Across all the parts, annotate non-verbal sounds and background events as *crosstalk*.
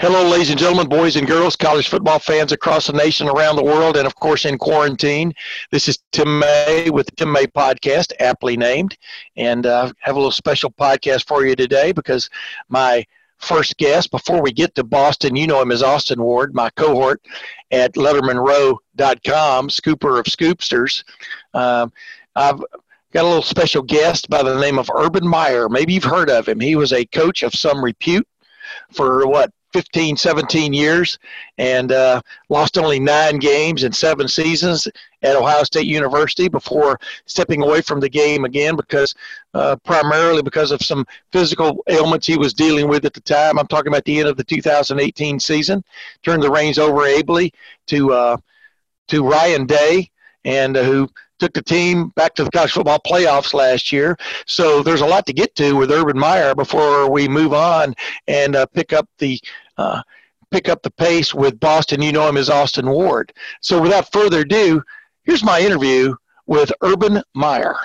Hello, ladies and gentlemen, boys and girls, college football fans across the nation, around the world, and of course in quarantine. This is Tim May with the Tim May Podcast, aptly named, and uh, have a little special podcast for you today because my first guest, before we get to Boston, you know him as Austin Ward, my cohort at LettermenRow.com, scooper of scoopsters. Um, I've got a little special guest by the name of Urban Meyer. Maybe you've heard of him. He was a coach of some repute for what 15, 17 years and uh, lost only nine games in seven seasons at Ohio State University before stepping away from the game again because uh, primarily because of some physical ailments he was dealing with at the time. I'm talking about the end of the 2018 season. Turned the reins over ably to uh, to Ryan Day and uh, who took the team back to the college football playoffs last year. So there's a lot to get to with Urban Meyer before we move on and uh, pick up the uh, pick up the pace with Boston. You know him as Austin Ward. So without further ado, here's my interview with Urban Meyer.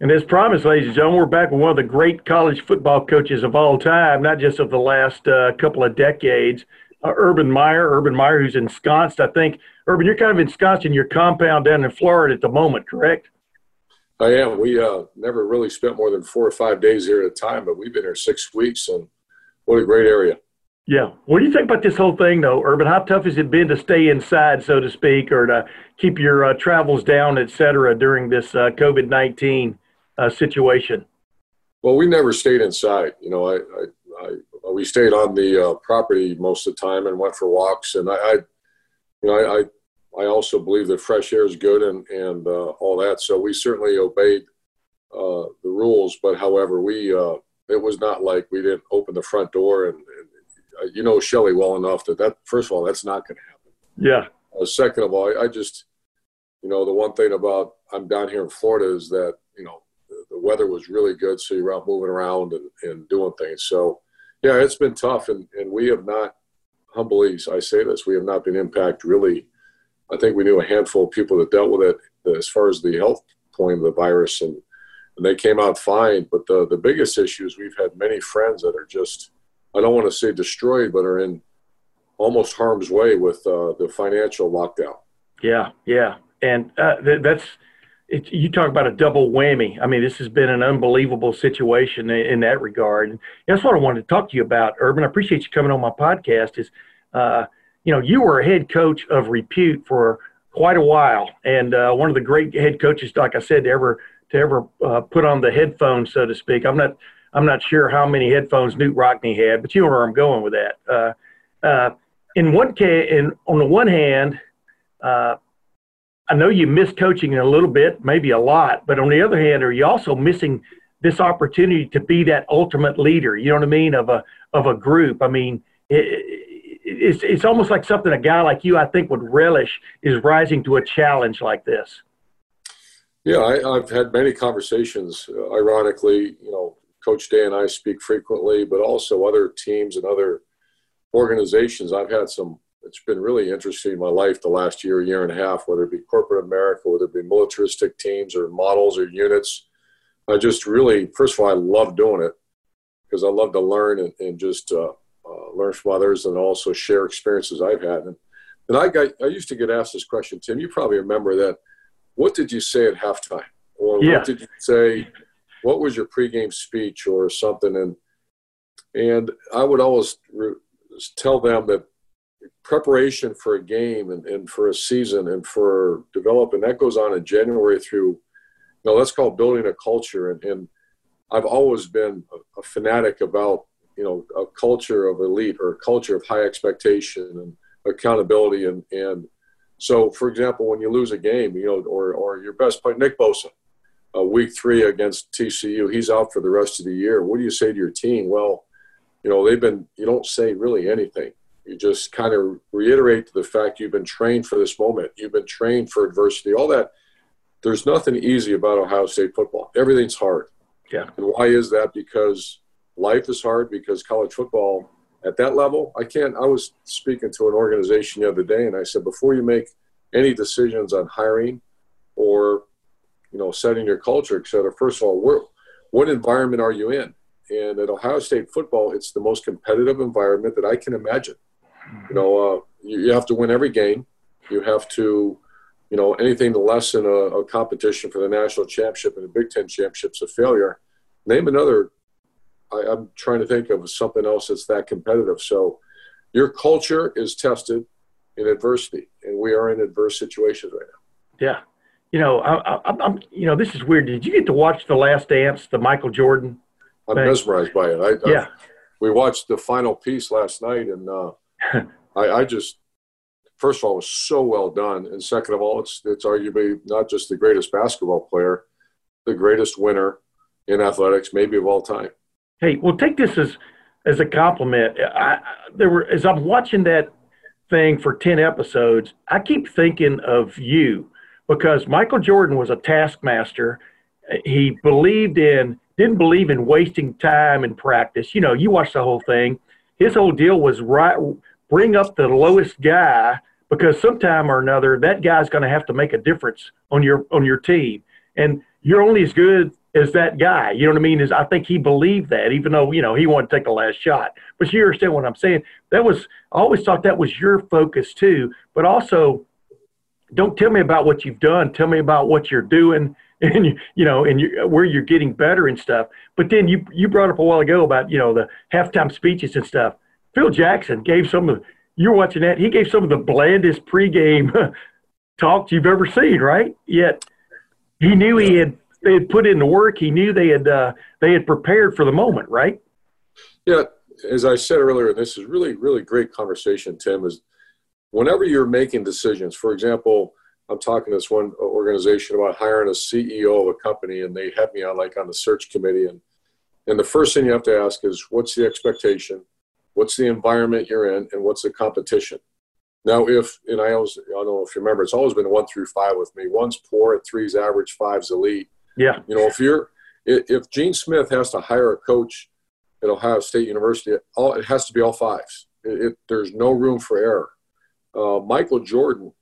And as promised, ladies and gentlemen, we're back with one of the great college football coaches of all time, not just of the last uh, couple of decades. Uh, Urban Meyer, Urban Meyer, who's ensconced, I think, Urban, you're kind of ensconced in your compound down in Florida at the moment, correct? I am. We uh, never really spent more than four or five days here at a time, but we've been here six weeks, and what a great area. Yeah. What do you think about this whole thing, though, Urban? How tough has it been to stay inside, so to speak, or to keep your uh, travels down, et cetera, during this uh, COVID 19 uh, situation? Well, we never stayed inside. You know, I, I, I we stayed on the uh, property most of the time and went for walks, and I, I you know, I, I, I also believe that fresh air is good and and uh, all that. So we certainly obeyed uh, the rules. But however, we uh, it was not like we didn't open the front door and, and uh, you know Shelley well enough that that first of all that's not going to happen. Yeah. Uh, second of all, I, I, just you know the one thing about I'm down here in Florida is that you know the, the weather was really good, so you're out moving around and, and doing things. So yeah, it's been tough, and and we have not humbly, I say this, we have not been impacted really. I think we knew a handful of people that dealt with it as far as the health point of the virus, and, and they came out fine. But the, the biggest issue is we've had many friends that are just, I don't want to say destroyed, but are in almost harm's way with uh, the financial lockdown. Yeah, yeah. And uh, th- that's, it, you talk about a double whammy. I mean, this has been an unbelievable situation in, in, that regard. And that's what I wanted to talk to you about, Urban. I appreciate you coming on my podcast. Is uh, you know, you were a head coach of repute for quite a while, and uh, one of the great head coaches, like I said, to ever to ever uh, put on the headphones, so to speak. I'm not I'm not sure how many headphones Knute Rockne had, but you know where I'm going with that. Uh, uh, in one case, in on the one hand uh, I know you miss coaching a little bit, maybe a lot, but on the other hand, are you also missing this opportunity to be that ultimate leader? You know what I mean of a of a group. I mean, it, it's it's almost like something a guy like you, I think, would relish is rising to a challenge like this. Yeah, I, have had many conversations. Uh, ironically, you know, Coach Day and I speak frequently, but also other teams and other organizations. I've had some it's been really interesting in my life the last year, year and a half, whether it be corporate America, whether it be militaristic teams or models or units. I just really, first of all, I love doing it because I love to learn and, and just uh, uh, learn from others and also share experiences I've had. And, and I, got, I used to get asked this question, Tim, you probably remember that. What did you say at halftime? Or yeah. what did you say? What was your pregame speech or something? And, and I would always re- tell them that preparation for a game and, and for a season and for developing that goes on in January through, you know, that's called building a culture. And, and I've always been a, a, fanatic about, you know, a culture of elite or a culture of high expectation and accountability. And, and so, for example, when you lose a game, you know, or, or your best player, Nick Bosa, uh, week three against TCU, he's out for the rest of the year. What do you say to your team? Well, you know, they've been, you don't say really anything. You just kind of reiterate the fact you've been trained for this moment. You've been trained for adversity, all that. There's nothing easy about Ohio State football. Everything's hard. Yeah. And why is that? Because life is hard, because college football at that level, I can't. I was speaking to an organization the other day, and I said, before you make any decisions on hiring or, you know, setting your culture, et cetera, first of all, what environment are you in? And at Ohio State football, it's the most competitive environment that I can imagine. You know, uh, you, you, have to win every game. You have to, you know, anything less than a, a competition for the national championship and the Big Ten championships a failure. Name another. I, I'm trying to think of something else that's that competitive. So, your culture is tested in adversity, and we are in adverse situations right now. Yeah, you know, I, am you know, this is weird. Did you get to watch the Last Dance, the Michael Jordan? I'm thing? mesmerized by it. I, yeah, I, we watched the final piece last night, and uh, *laughs* I, I just first of all, it was so well done, and second of all, it's it's arguably not just the greatest basketball player, the greatest winner in athletics, maybe of all time. Hey, well, take this as as a compliment. I, there were as I'm watching that thing for ten episodes, I keep thinking of you because Michael Jordan was a taskmaster. He believed in didn't believe in wasting time in practice. You know, you watch the whole thing. His whole deal was right bring up the lowest guy because sometime or another that guy's going to have to make a difference on your on your team. And you're only as good as that guy you know what i mean? Is i think he believed that even though you know he wanted to take the last shot. But you understand what i'm saying? That was i always thought that was your focus too. But also don't tell me about what you've done. Tell me about what you're doing *laughs* and you, you know and you, where you're getting better and stuff. But then you you brought up a while ago about you know the halftime speeches and stuff Phil Jackson gave some of you're watching that. He gave some of the blandest pregame *laughs* talks you've ever seen, right? Yet he knew he had they had put in the work. He knew they had uh, they had prepared for the moment, right? Yeah, as I said earlier, this is really really great conversation. Tim is whenever you're making decisions. For example, I'm talking to this one organization about hiring a CEO of a company, and they had me on like on the search committee, and and the first thing you have to ask is what's the expectation what's the environment you're in, and what's the competition. Now, if and I always I don't know if you remember, it's always been one through five with me. One's poor, at three's average, five's elite. Yeah. You know, if you're if Gene Smith has to hire a coach at Ohio State University, all it has to be all fives. It, it, there's no room for error. Uh, Michael Jordan,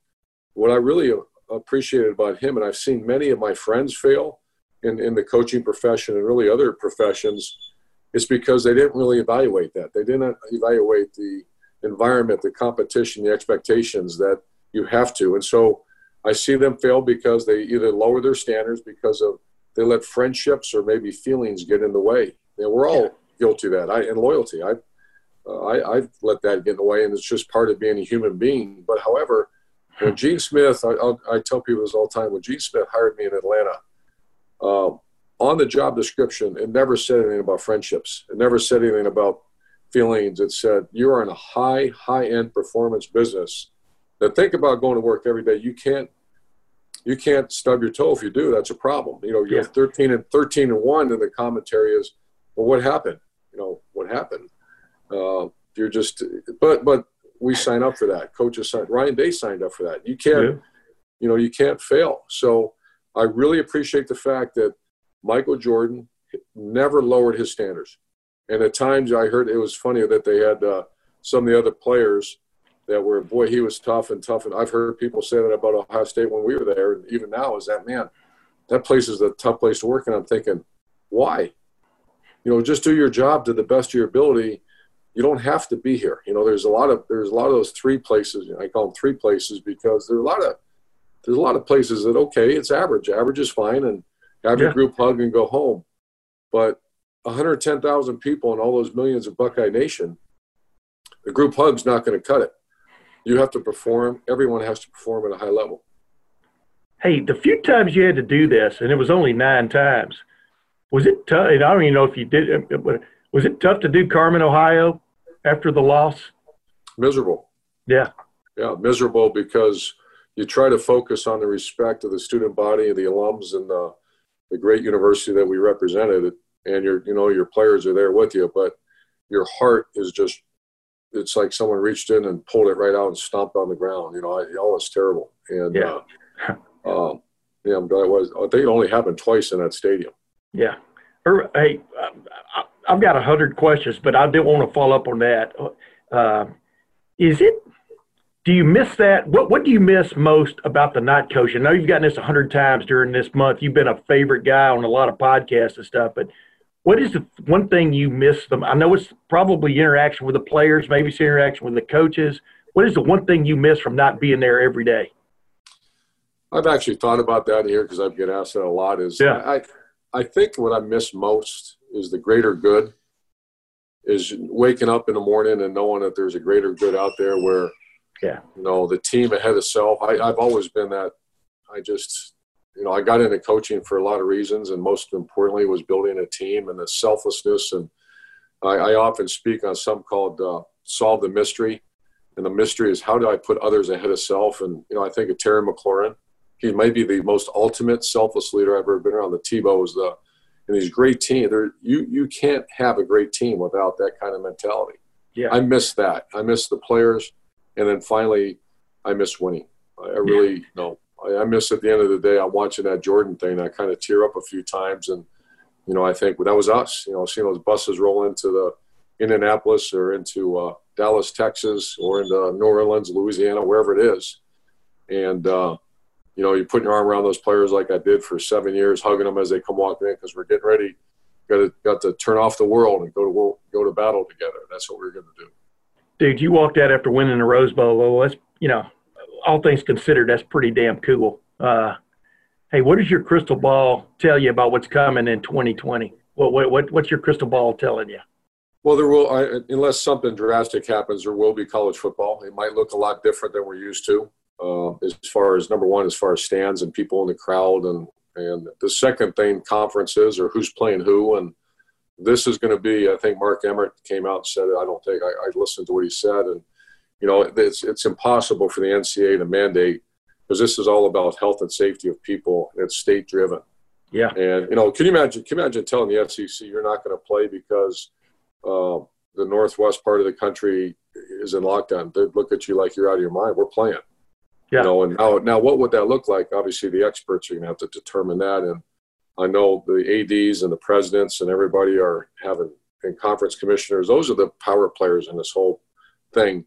what I really appreciated about him, and I've seen many of my friends fail in, in the coaching profession and really other professions, it's because they didn't really evaluate that. They didn't evaluate the environment, the competition, the expectations that you have to. And so I see them fail because they either lower their standards because of they let friendships or maybe feelings get in the way. And we're all guilty of that. I and loyalty. I, uh, I I've let that get in the way, and it's just part of being a human being. But however, when Gene Smith, I, I tell people this all the time. When Gene Smith hired me in Atlanta, uh, on the job description, it never said anything about friendships. It never said anything about feelings. It said you are in a high, high end performance business. That think about going to work every day. You can't you can't stub your toe if you do. That's a problem. You know, you're yeah. 13 and 13 and one, and the commentary is, well, what happened? You know, what happened? Uh, you're just, but but we sign up for that. Coaches signed. Ryan Day signed up for that. You can't, yeah. you know, you can't fail. So I really appreciate the fact that Michael Jordan never lowered his standards. And at times I heard it was funny that they had uh, some of the other players that were, boy, he was tough and tough. And I've heard people say that about Ohio State when we were there. And even now is that, man, that place is a tough place to work. And I'm thinking, why? You know, just do your job to the best of your ability. You don't have to be here. You know, there's a lot of there's a lot of those three places. I call them three places because there's a lot of there's a lot of places that okay, it's average. Average is fine, and have yeah. your group hug and go home. But 110,000 people and all those millions of Buckeye Nation, the group hug's not going to cut it. You have to perform. Everyone has to perform at a high level. Hey, the few times you had to do this, and it was only nine times, was it tough? I don't even know if you did. Uh, uh, was it tough to do Carmen, Ohio, after the loss? Miserable. Yeah. Yeah, miserable because you try to focus on the respect of the student body, the alums, and the the great university that we represented, and your you know your players are there with you. But your heart is just it's like someone reached in and pulled it right out and stomped on the ground. You know, I, oh, it's terrible. And Yeah. uh, *laughs* um, yeah, I'm glad it was. I think it only happened twice in that stadium. Yeah. Hey, I've got a hundred questions, but I did want to follow up on that. Uh, is it? Do you miss that? What What do you miss most about the night coach? I know you've gotten this a hundred times during this month. You've been a favorite guy on a lot of podcasts and stuff, but what is the one thing you miss them? I know it's probably interaction with the players, maybe it's interaction with the coaches. What is the one thing you miss from not being there every day? I've actually thought about that here because I've get asked that a lot. Is Yeah. I, I think what I miss most is the greater good. Is waking up in the morning and knowing that there's a greater good out there where, Yeah. you know, the team ahead of self. I, I've always been that. I just, you know, I got into coaching for a lot of reasons, and most importantly was building a team and the selflessness. And I, I often speak on something called uh, "Solve the Mystery," and the mystery is how do I put others ahead of self? And you know, I think of Terry McLaurin he might be the most ultimate selfless leader I've ever been around. The Tebow is the and these great team. There, you you can't have a great team without that kind of mentality. Yeah. I miss that. I miss the players, and then finally, I miss winning. I, I really you know. I, I miss at the end of the day. I'm watching that Jordan thing. I kind of tear up a few times, and you know, I think well, that was us. You know, seeing those buses roll into the Indianapolis or into uh, Dallas, Texas, or into New Orleans, Louisiana, wherever it is, and. Uh, you know, you're putting your arm around those players like I did for seven years, hugging them as they come walking in because we're getting ready. Got to got to turn off the world and go to go to battle together. That's what we're going to do. Dude, you walked out after winning the Rose Bowl. Well, that's you know, all things considered, that's pretty damn cool. Uh, hey, what does your crystal ball tell you about what's coming in 2020? What what, what what's your crystal ball telling you? Well, there will, I, unless something drastic happens, there will be college football. It might look a lot different than we're used to. Uh, as far as number one, as far as stands and people in the crowd, and and the second thing, conferences or who's playing who, and this is going to be. I think Mark Emmert came out and said it. I don't think I, I listened to what he said, and you know, it's it's impossible for the NCAA to mandate because this is all about health and safety of people. It's state driven. Yeah. And you know, can you imagine? Can you imagine telling the SEC you're not going to play because uh, the northwest part of the country is in lockdown? They'd look at you like you're out of your mind. We're playing. Yeah. You know, and now, now what would that look like? Obviously, the experts are going to have to determine that. And I know the ads and the presidents and everybody are having and conference commissioners. Those are the power players in this whole thing.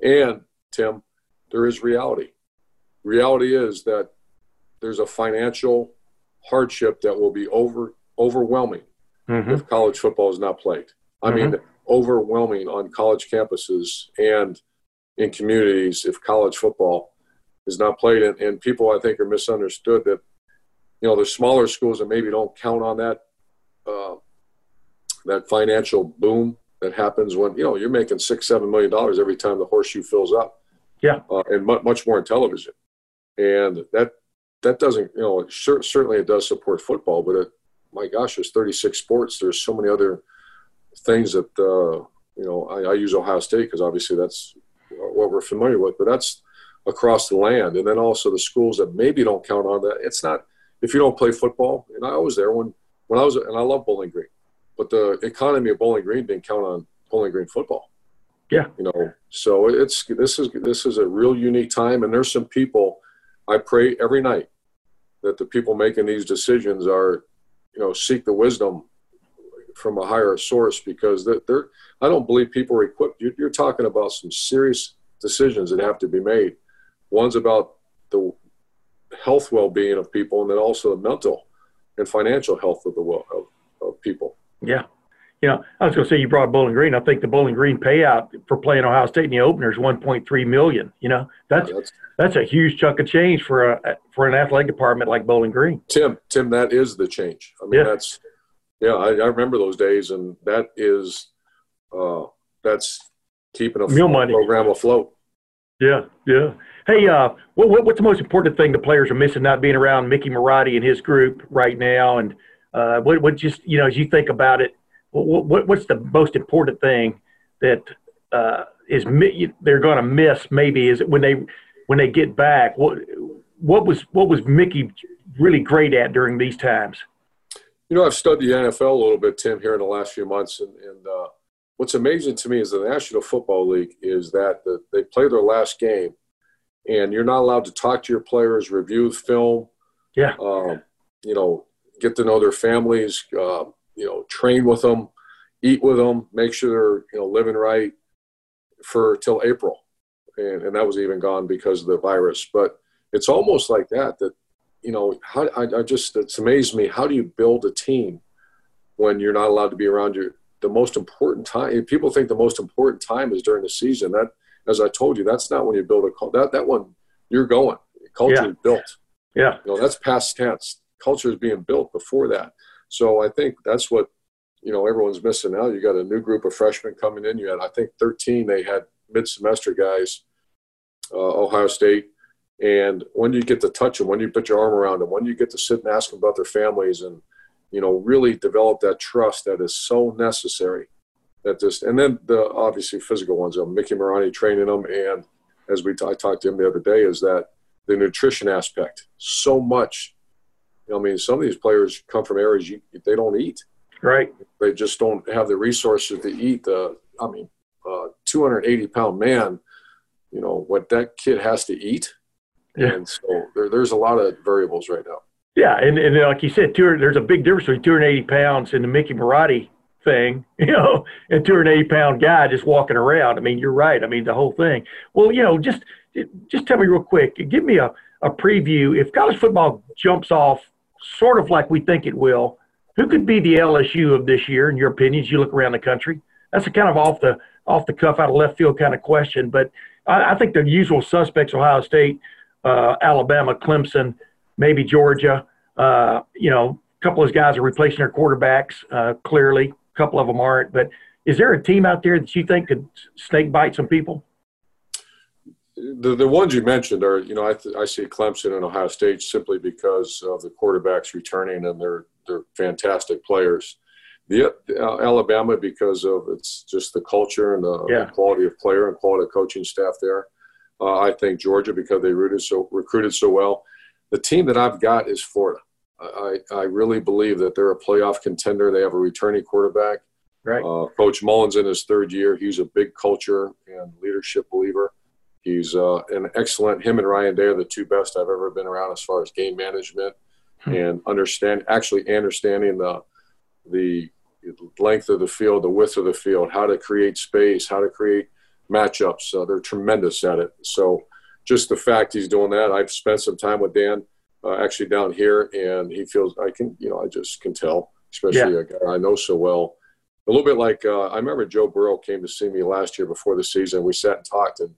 And Tim, there is reality. Reality is that there's a financial hardship that will be over overwhelming Mm-hmm. if college football is not played. I mean, overwhelming on college campuses and in communities if college football is not played. And, and people, I think, are misunderstood that, you know, there's smaller schools that maybe don't count on that, uh, that financial boom that happens when, you know, you're making six, seven million dollars every time the horseshoe fills up. Yeah. Uh, and mu- much more in television. And that, that doesn't, you know, cer- certainly it does support football, but it, my gosh, there's 36 sports. There's so many other things that, uh, you know, I, I use Ohio State because obviously that's what we're familiar with, but that's across the land. And then also the schools that maybe don't count on that. It's not, if you don't play football, and I was there when, when I was, and I love Bowling Green, but the economy of Bowling Green didn't count on Bowling Green football. Yeah. You know, so it's, this is, this is a real unique time. And there's some people, I pray every night that the people making these decisions are, you know, seek the wisdom from a higher source because they're, they're I don't believe people are equipped. You're, you're talking about some serious decisions that have to be made. One's about the health well-being of people, and then also the mental and financial health of the well of, of people. Yeah. You know, I was going to say you brought Bowling Green. I think the Bowling Green payout for playing Ohio State in the opener is 1.3 million. You know, that's That's, that's a huge chunk of change for a for an athletic department like Bowling Green. Tim, Tim, that is the change. I mean, Yeah. that's yeah. I, I remember those days, and that is uh, that's keeping a Meal money. program afloat. Yeah, yeah. Hey, uh, what, what what's the most important thing the players are missing not being around Mickey Marotti and his group right now? And uh, what what just you know as you think about it, what, what what's the most important thing that uh, is they're going to miss? Maybe is when they when they get back. What what was what was Mickey really great at during these times? You know, I've studied the NFL a little bit, Tim, here in the last few months, and, and uh, what's amazing to me is the National Football League is that the, they play their last game, and you're not allowed to talk to your players, review film, Yeah. um, you know, get to know their families, uh, you know, train with them, eat with them, make sure they're you know living right for till April, and and that was even gone because of the virus. But it's almost like that. That you know, how I, I just it's amazed me. How do you build a team when you're not allowed to be around your the most important time? People think the most important time is during the season. That, as I told you, that's not when you build a cult. That that one you're going. Culture Yeah. is built. Yeah. You know, that's past tense. Culture is being built before that. So I think that's what, you know, everyone's missing now. You got a new group of freshmen coming in. You had, I think, 13. They had mid-semester guys, uh, Ohio State. And when you get to touch them, when you put your arm around them, when you get to sit and ask them about their families and, you know, really develop that trust that is so necessary. That just, and then the obviously physical ones, uh, Mickey Marotti training them. And as we, I talked to him the other day, is that the nutrition aspect so much. You know, I mean, some of these players come from areas you, they don't eat. Right. They just don't have the resources to eat. The, I mean, uh, 280 pound man, you know, what that kid has to eat. Yeah. And so there, there's a lot of variables right now. Yeah, and, and like you said, two, there's a big difference between 280 pounds and the Mickey Marotti thing, *laughs* you know, and 280 pound guy just walking around. I mean, you're right. I mean, the whole thing. Well, you know, just just tell me real quick. Give me a, a preview. If college football jumps off sort of like we think it will, who could be the LSU of this year, in your opinion, as you look around the country? That's a kind of off the off the cuff, out of left field kind of question, but I, I think the usual suspects: Ohio State, uh, Alabama, Clemson, maybe Georgia. Uh, you know, a couple of guys are replacing their quarterbacks. Uh, clearly, a couple of them aren't. But is there a team out there that you think could snake bite some people? The, the ones you mentioned are, you know, I, th- I see Clemson and Ohio State simply because of the quarterbacks returning and they're, they're fantastic players. The uh, Alabama because of it's just the culture and the, Yeah. the quality of player and quality of coaching staff there. Uh, I think Georgia because they rooted so recruited so well. The team that I've got is Florida. I, I really believe that they're a playoff contender. They have a returning quarterback. Right. Uh, Coach Mullen's in his third year. He's a big culture and leadership believer. He's uh, an excellent. Him and Ryan Day are the two best I've ever been around as far as game management Hmm. and understand actually understanding the the length of the field, the width of the field, how to create space, how to create matchups. Uh, they're tremendous at it. So just the fact he's doing that, I've spent some time with Dan uh, actually down here, and he feels I can, you know, I just can tell, especially a guy I know so well. A little bit like uh, I remember Joe Burrow came to see me last year before the season. We sat and talked, and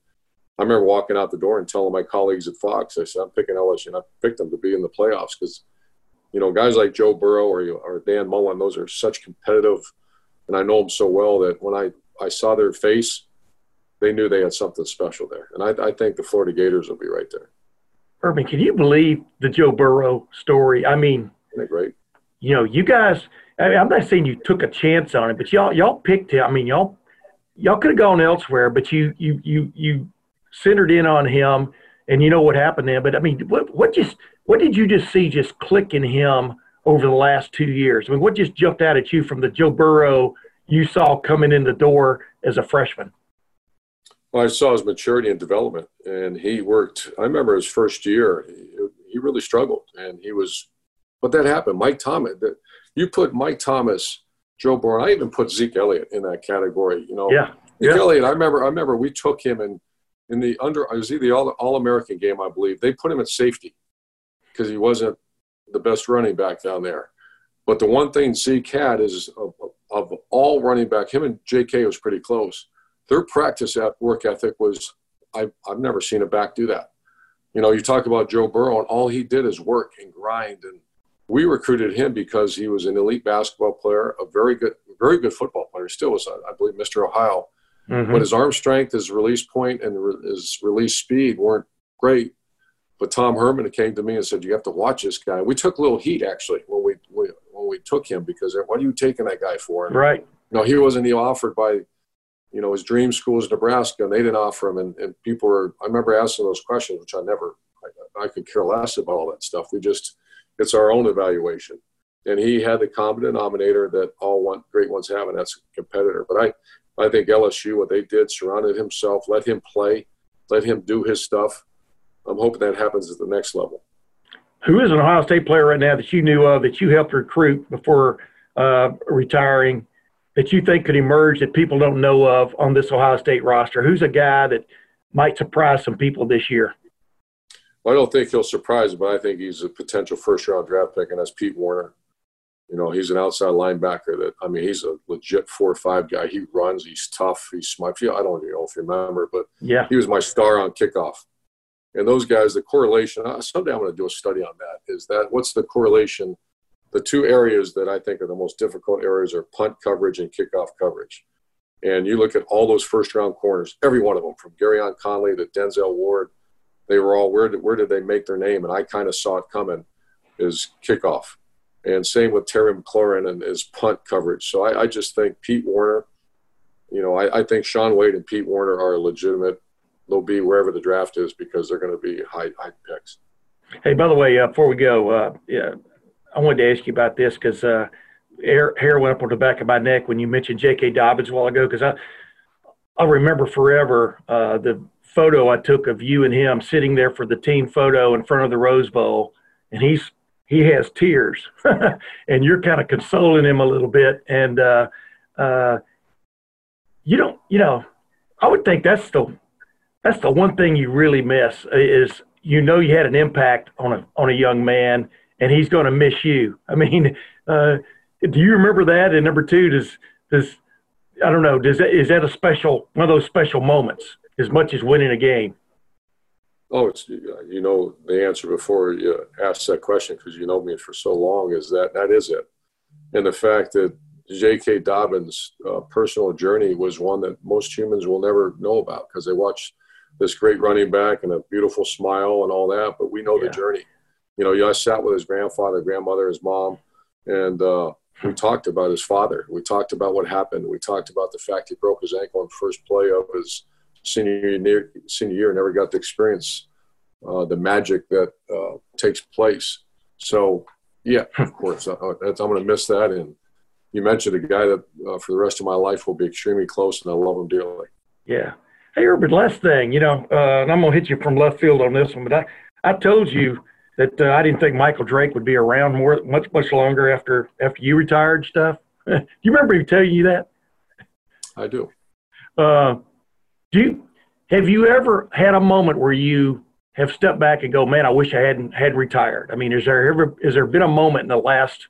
I remember walking out the door and telling my colleagues at Fox, I said, I'm picking LSU, and I picked them to be in the playoffs because, you know, guys like Joe Burrow or, or Dan Mullen, those are such competitive, and I know them so well that when I, I saw their face, they knew they had something special there. And I, I think the Florida Gators will be right there. Urban, can you believe the Joe Burrow story? I mean, great? you know, you guys. I mean, I'm not saying you took a chance on it, but y'all y'all picked him. I mean, y'all y'all could have gone elsewhere, but you you you you centered in on him, and you know what happened then. But I mean, what what just what did you just see just click in him over the last two years? I mean, what just jumped out at you from the Joe Burrow you saw coming in the door as a freshman? I saw his maturity and development, and he worked. I remember his first year, he, he really struggled, and he was. But that happened. Mike Thomas. That you put Mike Thomas, Joe Burrow. I even put Zeke Elliott in that category. You know, Yeah, Zeke yeah. Elliott. I remember. I remember we took him in in the under. It was either the all All American game, I believe. They put him at safety because he wasn't the best running back down there. But the one thing Zeke had is of, of all running back, him and J.K. was pretty close. Their practice at work ethic was I, I've never seen a back do that. You know, you talk about Joe Burrow, and all he did is work and grind. And we recruited him because he was an elite basketball player, a very good, very good football player. Still was, I believe, Mr. Ohio. Mhm. But his arm strength, his release point, and re- his release speed weren't great. But Tom Herman came to me and said, "You have to watch this guy." We took a little heat actually when we, we when we took him because what are you taking that guy for? And, right. no, he wasn't even offered by, you know, his dream school is Nebraska, and they didn't offer him. And, and people were, I remember asking those questions, which I never, I, I could care less about all that stuff. We just, it's our own evaluation. And he had the common denominator that all one great ones have, and that's a competitor. But I, I think LSU, what they did, surrounded himself, let him play, let him do his stuff. I'm hoping that happens at the next level. Who is an Ohio State player right now that you knew of that you helped recruit before uh, retiring that you think could emerge that people don't know of on this Ohio State roster? Who's a guy that might surprise some people this year? Well, I don't think he'll surprise, but I think he's a potential first round draft pick, and that's Pete Werner. You know, he's an outside linebacker that, I mean, he's a legit four or five guy. He runs, he's tough, he's smart. I don't even know if you remember, but yeah, he was my star on kickoff. And those guys, the correlation, uh, someday I'm going to do a study on that, is that what's the correlation? The two areas that I think are the most difficult areas are punt coverage and kickoff coverage. And you look at all those first round corners, every one of them, from Gareon Conley to Denzel Ward, they were all, where did, where did they make their name? And I kind of saw it coming, is kickoff and same with Terry McLaurin and his punt coverage. So I, I just think Pete Werner, you know, I, I, think Shaun Wade and Pete Werner are legitimate. They'll be wherever the draft is because they're going to be high, high picks. Hey, by the way, uh, before we go, uh, yeah, I wanted to ask you about this because uh, hair, hair went up on the back of my neck when you mentioned J.K. Dobbins a while ago because I, I'll remember forever uh, the photo I took of you and him sitting there for the team photo in front of the Rose Bowl, and he's he has tears *laughs* and you're kind of consoling him a little bit and uh, uh, you don't you know i would think that's the that's the one thing you really miss is you know you had an impact on a on a young man and he's going to miss you *laughs* i mean uh, do you remember that and number two does does i don't know does that is that a special one of those special moments as much as winning a game Oh, it's you know the answer before you asked that question because you know me for so long is that that is it, and the fact that J.K. Dobbins' uh, personal journey was one that most humans will never know about because they watch this great running back and a beautiful smile and all that, but we know yeah. the journey. You know, I sat with his grandfather, grandmother, his mom, and uh, we talked about his father. We talked about what happened. We talked about the fact he broke his ankle in first play of his senior year, senior year never got to experience uh, the magic that uh, takes place. So, yeah, of course, uh, I'm going to miss that. And you mentioned a guy that uh, for the rest of my life will be extremely close, and I love him dearly. Yeah. Hey, Urban, last thing, you know, uh, and I'm going to hit you from left field on this one, but I, I told you that uh, I didn't think Michael Drake would be around more, much, much longer after after you retired stuff. *laughs* do you remember me telling you that? I do. Uh, do you, have you ever had a moment where you have stepped back and go, man, I wish I hadn't had retired? I mean, is there ever is there been a moment in the last?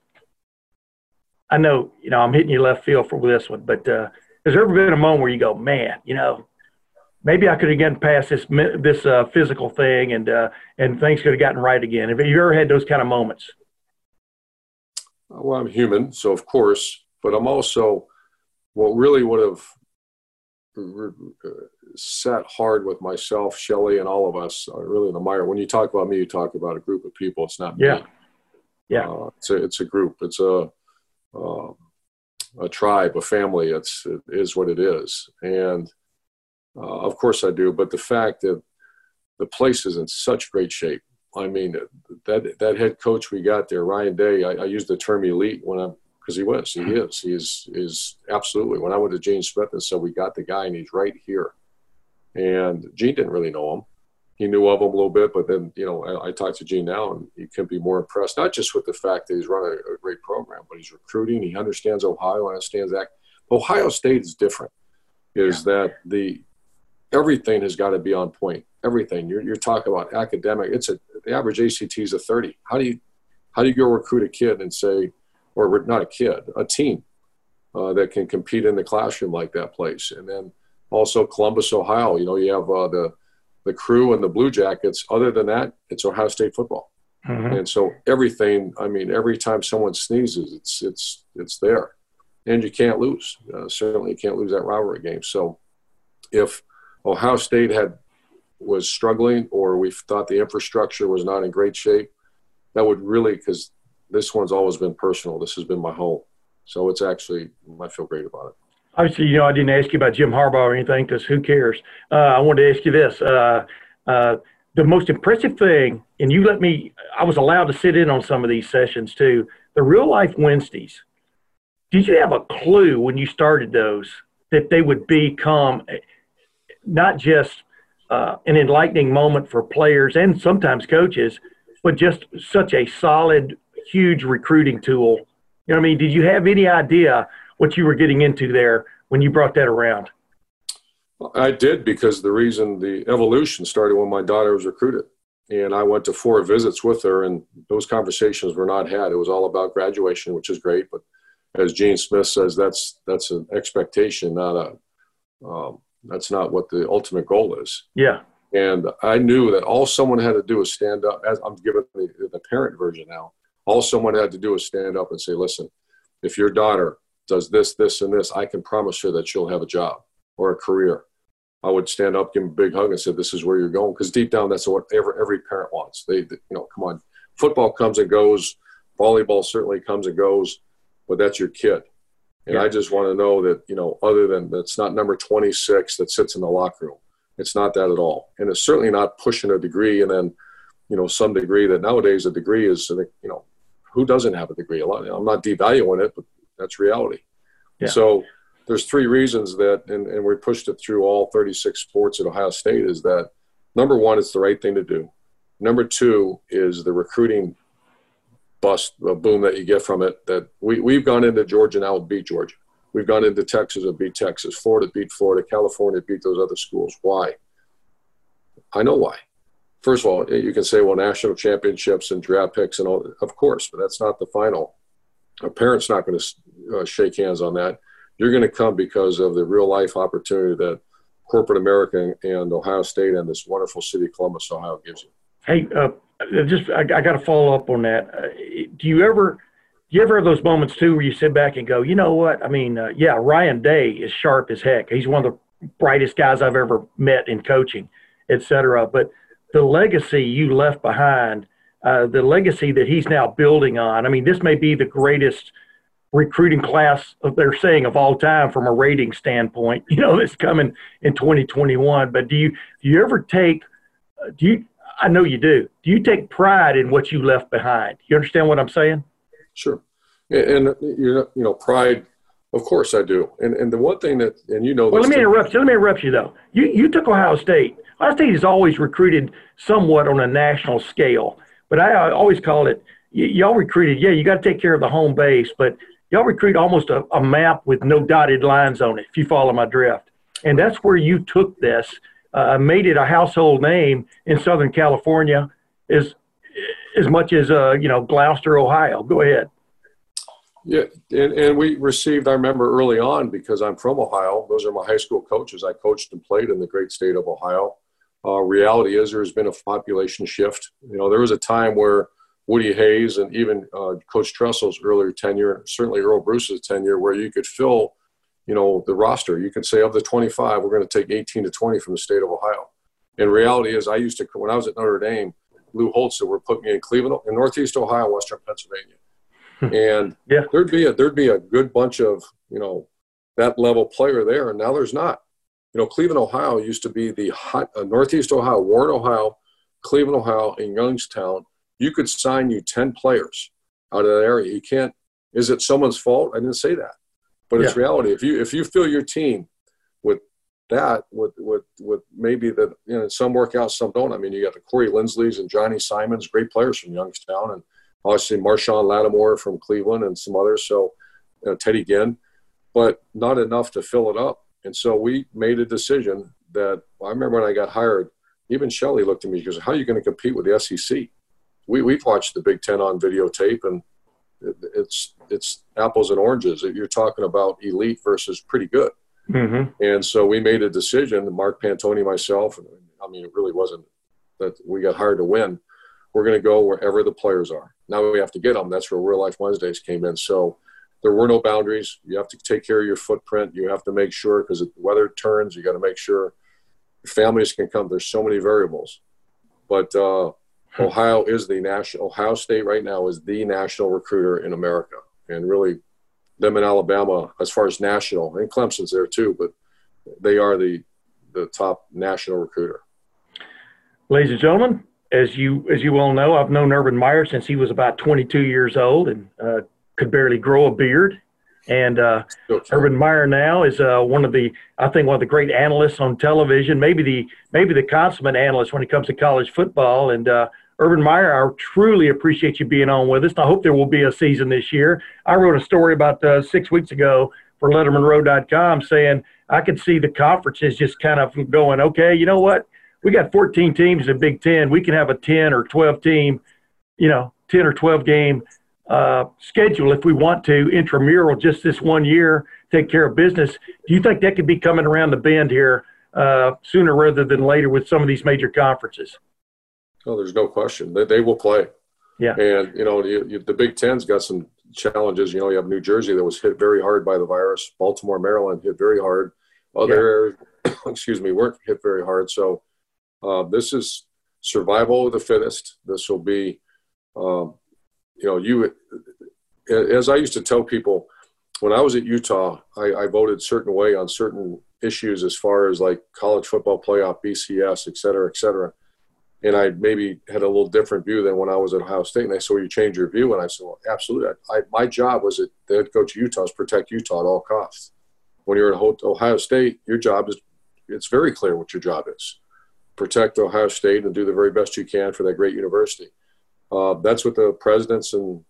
I know you know I'm hitting you left field for this one, but uh, has there ever been a moment where you go, man, you know, maybe I could have gotten past this this uh, physical thing and uh, and things could have gotten right again? Have you ever had those kind of moments? Well, I'm human, so of course, but I'm also what really would have set hard with myself, Shelley, and all of us. Uh, really, the Meyer. When you talk about me, you talk about a group of people. It's not yeah, me. yeah. Uh, it's a it's a group. It's a uh, a tribe, a family. It's it is what it is, and uh, of course I do. But the fact that the place is in such great shape. I mean, that that head coach we got there, Ryan Day. I, I use the term elite when I'm because he was, he mm-hmm. is, he is, is absolutely. When I went to Gene Smith and said, "We got the guy, and he's right here," and Gene didn't really know him. He knew of him a little bit, but then you know I, I talked to Gene now, and he can be more impressed not just with the fact that he's running a, a great program, but he's recruiting. He understands Ohio, and understands that. Ohio State is different. Is yeah. that the everything has got to be on point. Everything you're, you're talking about academic. It's a the average ACT is a 30. How do you how do you go recruit a kid and say or not a kid, a team uh, that can compete in the classroom like that place. And then also Columbus, Ohio. You know, you have uh, the the crew and the Blue Jackets. Other than that, it's Ohio State football. Mm-hmm. And so everything. I mean, every time someone sneezes, it's it's it's there, and you can't lose. Uh, certainly, you can't lose that rivalry game. So, if Ohio State had was struggling, or we thought the infrastructure was not in great shape, that would really because this one's always been personal. This has been my home. So it's actually, I feel great about it. Obviously, you know, I didn't ask you about Jim Harbaugh or anything because who cares? Uh, I wanted to ask you this. Uh, uh, the most impressive thing, and you let me, I was allowed to sit in on some of these sessions too, the real life Wednesdays. Did you have a clue when you started those that they would become not just uh, an enlightening moment for players and sometimes coaches, but just such a solid, huge recruiting tool. You know what I mean? Did you have any idea what you were getting into there when you brought that around? I did because the reason the evolution started when my daughter was recruited. And I went to four visits with her, and those conversations were not had. It was all about graduation, which is great. But as Gene Smith says, that's that's an expectation, not a um, that's not what the ultimate goal is. Yeah. And I knew that all someone had to do was stand up. As I'm giving the, the parent version now, all someone had to do was stand up and say, "Listen, if your daughter does this, this, and this, I can promise her that she'll have a job or a career." I would stand up, give him a big hug, and say, "This is where you're going," because deep down, that's what every, every parent wants. They, they, you know, come on, football comes and goes, volleyball certainly comes and goes, but that's your kid. And yeah. I just want to know that, you know, other than that's not number 26 that sits in the locker room. It's not that at all. And it's certainly not pushing a degree and then, you know, some degree that nowadays a degree is, you know, who doesn't have a degree? A lot, I'm not devaluing it, but that's reality. Yeah. So there's three reasons that, and, and we pushed it through all 36 sports at Ohio State is that number one, it's the right thing to do. Number two is the recruiting bust a boom that you get from it. That we we've gone into Georgia now and beat Georgia. We've gone into Texas and beat Texas. Florida beat Florida. California beat those other schools. Why? I know why. First of all, you can say, well, national championships and draft picks and all. Of course, but that's not the final. A parent's not going to uh, shake hands on that. You're going to come because of the real life opportunity that corporate America and Ohio State and this wonderful city, of Columbus, Ohio, gives you. Hey, uh, just I, I got to follow up on that. Uh, do you ever do you ever have those moments too where you sit back and go, you know what? I mean, uh, yeah, Ryan Day is sharp as heck. He's one of the brightest guys I've ever met in coaching, et cetera. But the legacy you left behind, uh, the legacy that he's now building on. I mean, this may be the greatest recruiting class they're saying of all time from a rating standpoint. *laughs* You know, that's coming in 2021. But do you do you ever take uh, do you I know you do. Do you take pride in what you left behind? You understand what I'm saying? Sure. And, and you know, pride. Of course, I do. And and the one thing that, and you know, well, let me interrupt you. Let me interrupt you though. You you took Ohio State. Ohio State has always recruited somewhat on a national scale, but I, I always call it. Y- y'all recruited. Yeah, you got to take care of the home base, but y'all recruit almost a, a map with no dotted lines on it. If you follow my drift, and that's where you took this uh, made it a household name in Southern California as as much as uh, you know Gloucester, Ohio. Go ahead. Yeah, and, and we received. I remember early on because I'm from Ohio. Those are my high school coaches. I coached and played in the great state of Ohio. Uh, reality is there's been a population shift. You know, there was a time where Woody Hayes and even uh, Coach Tressel's earlier tenure, certainly Earle Bruce's tenure, where you could fill you know, the roster. You can say of the 25, we're going to take 18 to 20 from the state of Ohio. And reality is, I used to, when I was at Notre Dame, Lou Holtz would put me in Cleveland, in Northeast Ohio, Western Pennsylvania. and yeah. there'd be a, there'd be a good bunch of, you know, that level player there. And now there's not. You know, Cleveland, Ohio used to be the hot, uh, Northeast Ohio, Warren, Ohio, Cleveland, Ohio, and Youngstown. You could sign you 10 players out of that area. You can't, is it someone's fault? I didn't say that but yeah. it's reality. If you if you fill your team with that, with with with maybe that you know some work out, some don't. I mean, you got the Corey Linsleys and Johnny Simons, great players from Youngstown, and obviously Marshon Lattimore from Cleveland and some others. So you know, Teddy Ginn, but not enough to fill it up. And so we made a decision that I remember when I got hired. Even Shelley looked at me because how are you going to compete with the SEC? We we've watched the Big Ten on videotape and it's it's apples and oranges. You're talking about elite versus pretty good. Mm-hmm. And so we made a decision. Mark Pantoni, myself. I mean, it really wasn't that we got hired to win. We're going to go wherever the players are. Now we have to get them. That's where Real Life Wednesdays came in. So there were no boundaries. You have to take care of your footprint. You have to make sure because the weather turns. You got to make sure families can come. There's so many variables, but uh, Ohio is the national. Ohio State right now is the national recruiter in America, and really, them in Alabama as far as national, and Clemson's there too, but they are the the top national recruiter. Ladies and gentlemen, as you as you well know, I've known Urban Meyer since he was about 22 years old and uh, could barely grow a beard. And uh, Urban Meyer now is uh, one of the, I think, one of the great analysts on television. Maybe the maybe the consummate analyst when it comes to college football. And uh, Urban Meyer, I truly appreciate you being on with us. I hope there will be a season this year. I wrote a story about uh, six weeks ago for LettermenRow.com saying I could see the conferences just kind of going, okay, you know what? We got 14 teams in Big Ten. We can have a 10 or 12 team, you know, 10 or 12 game uh, schedule if we want to intramural just this one year take care of business do you think that could be coming around the bend here uh, sooner rather than later with some of these major conferences oh there's no question. They, they will play. Yeah. And you know you, you, the big ten's got some challenges. You know you have new jersey that was hit very hard by the virus. Baltimore maryland hit very hard. Other areas *coughs* excuse me weren't hit very hard. So uh, this is survival of the fittest. This will be um, you know, you, as I used to tell people, when I was at Utah, I, I, voted certain way on certain issues as far as like college football playoff, BCS, et cetera, et cetera. And I maybe had a little different view than when I was at Ohio State. And they said, well, you change your view. And I said, well, absolutely. I, my job was at the head coach of Utah is protect Utah at all costs. When you're at Ohio State, your job is, it's very clear what your job is. Protect Ohio State and do the very best you can for that great university uh, that's what the presidents and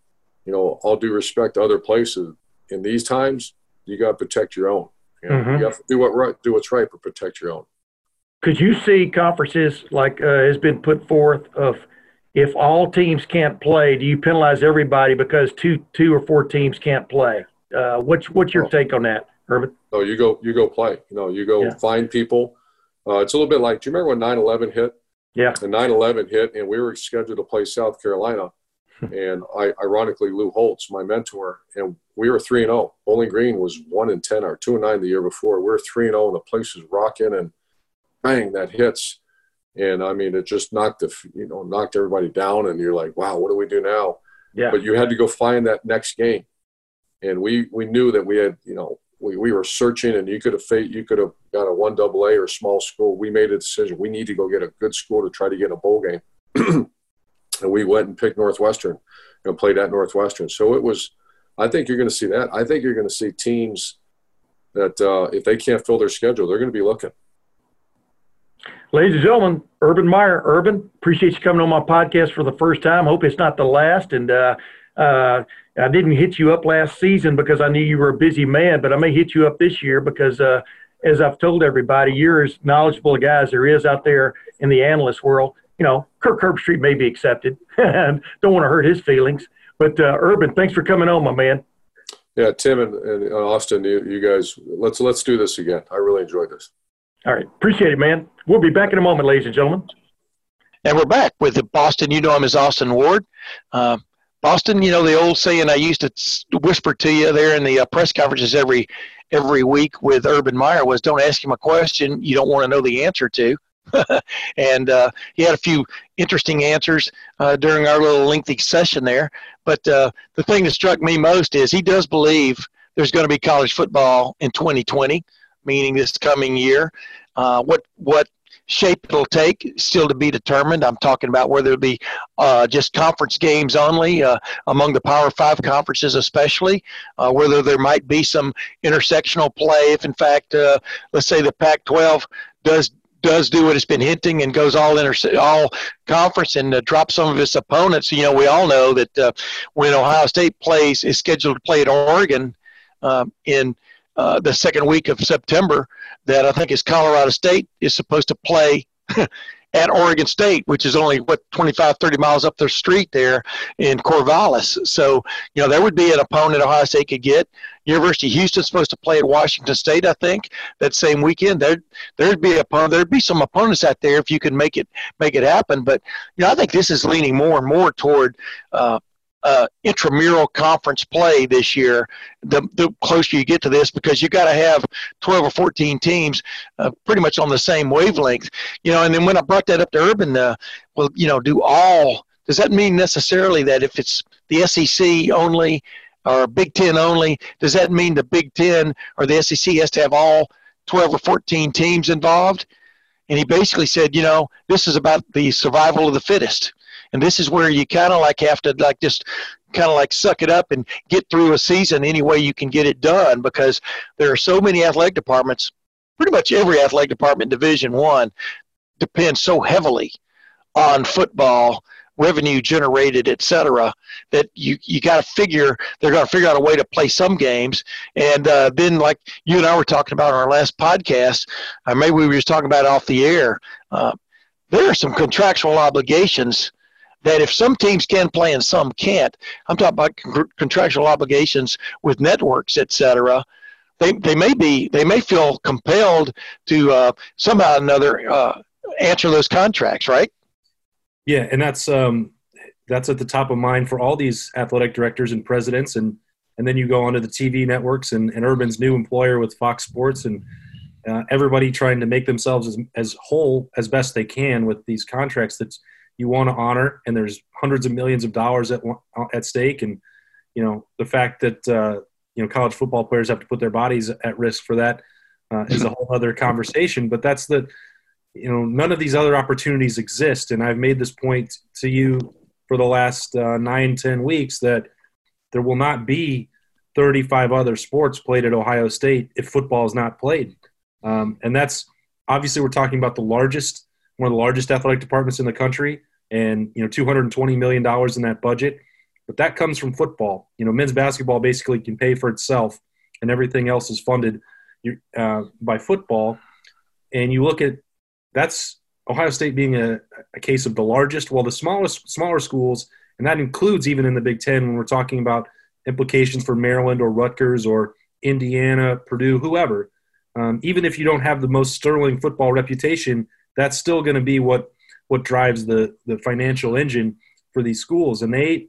you know all due respect to other places in these times you got to protect your own you, know, mm-hmm. you have to do what right do what's right but protect your own could you see conferences like uh, has been put forth of if all teams can't play do you penalize everybody because two two or four teams can't play uh, what's what's your oh. take on that Urban? Oh, you go you go play you know you go yeah. find people uh, it's a little bit like do you remember when 9-11 hit yeah. The 9 11 hit, and we were scheduled to play South Carolina. and I, ironically, Lou Holtz, my mentor, and we were 3 and 0. Bowling Green was 1 and 10 or 2 and 9 the year before. We are 3 and 0, and the place was rocking, and bang, that hits. And I mean, it just knocked the, you know, knocked everybody down, and you're like, wow, what do we do now? Yeah. But you had to go find that next game. And we, we knew that we had, you know, we, we were searching and you could have fate you could have got a one double A or small school. We made a decision. We need to go get a good school to try to get a bowl game. *clears throat* and we went and picked Northwestern and played at Northwestern. So it was, I think you're going to see that. I think you're going to see teams that uh, if they can't fill their schedule, they're going to be looking. Ladies and gentlemen, Urban Meyer. Urban, appreciate you coming on my podcast for the first time. Hope it's not the last. And uh, uh, I didn't hit you up last season because I knew you were a busy man, but I may hit you up this year because, uh, as I've told everybody, you're as knowledgeable a guy as there is out there in the analyst world. You know, Kirk Herbstreit may be accepted, *laughs* don't want to hurt his feelings. But uh, Urban, thanks for coming on, my man. Yeah, Tim and, and Austin, you, you guys, let's let's do this again. I really enjoyed this. All right, appreciate it, man. We'll be back in a moment, ladies and gentlemen. And we're back with Boston. You know him as Austin Ward. Uh, Boston, you know the old saying I used to whisper to you there in the uh, press conferences every every week with Urban Meyer was, "Don't ask him a question you don't want to know the answer to." *laughs* and uh, he had a few interesting answers uh, during our little lengthy session there. But uh, the thing that struck me most is he does believe there's going to be college football in 2020, meaning this coming year. Uh, what what shape it'll take still to be determined. I'm talking about whether it be uh, just conference games only uh, among the Power Five conferences, especially, uh, whether there might be some intersectional play. If in fact, uh, let's say the Pac-12 does does do what it's been hinting and goes all inter- all conference and uh, drops some of its opponents. You know, we all know that uh, when Ohio State plays is scheduled to play at Oregon um, in uh, the second week of September that I think is Colorado State is supposed to play *laughs* at Oregon State, which is only what 25, 30 miles up their street there in Corvallis. So, you know, there would be an opponent Ohio State could get. University of Houston's supposed to play at Washington State, I think, that same weekend. There, there'd be a there'd be some opponents out there if you could make it make it happen. But you know, I think this is leaning more and more toward uh, uh, intramural conference play this year, the, the closer you get to this, because you got to have 12 or 14 teams uh, pretty much on the same wavelength. You know, and then when I brought that up to Urban, uh, well, you know, do all, does that mean necessarily that if it's the SEC only or Big Ten only, does that mean the Big Ten or the SEC has to have all 12 or 14 teams involved? And he basically said, you know, this is about the survival of the fittest and this is where you kind of like have to like just kind of like suck it up and get through a season any way you can get it done because there are so many athletic departments. Pretty much every athletic department Division One depends so heavily on football revenue generated, et cetera, that you, you got to figure they're going to figure out a way to play some games. And uh, then, like you and I were talking about on our last podcast, or maybe we were just talking about off the air, uh, there are some contractual obligations that if some teams can play and some can't, I'm talking about con- contractual obligations with networks, et cetera. They, they may be they may feel compelled to uh, somehow or another uh, answer those contracts, right? Yeah, and that's um, that's at the top of mind for all these athletic directors and presidents, and and then you go onto the TV networks and, and Urban's new employer with Fox Sports, and uh, everybody trying to make themselves as, as whole as best they can with these contracts that you want to honor, and there's hundreds of millions of dollars at at stake, and you know the fact that uh, you know college football players have to put their bodies at risk for that uh, is a whole other conversation. But that's the you know none of these other opportunities exist. And i've made this point to you for the last uh, nine ten weeks that there will not be 35 other sports played at ohio state if football is not played. Um, and that's obviously we're talking about the largest one of the largest athletic departments in the country and you know 220 million dollars in that budget. But that comes from football. You know men's basketball basically can pay for itself and everything else is funded uh, by football. And you look at that's Ohio State being a, a case of the largest, while the smallest smaller schools, and that includes even in the Big Ten when we're talking about implications for Maryland or Rutgers or Indiana, Purdue, whoever. Um, even if you don't have the most sterling football reputation, that's still going to be what what drives the the financial engine for these schools, and they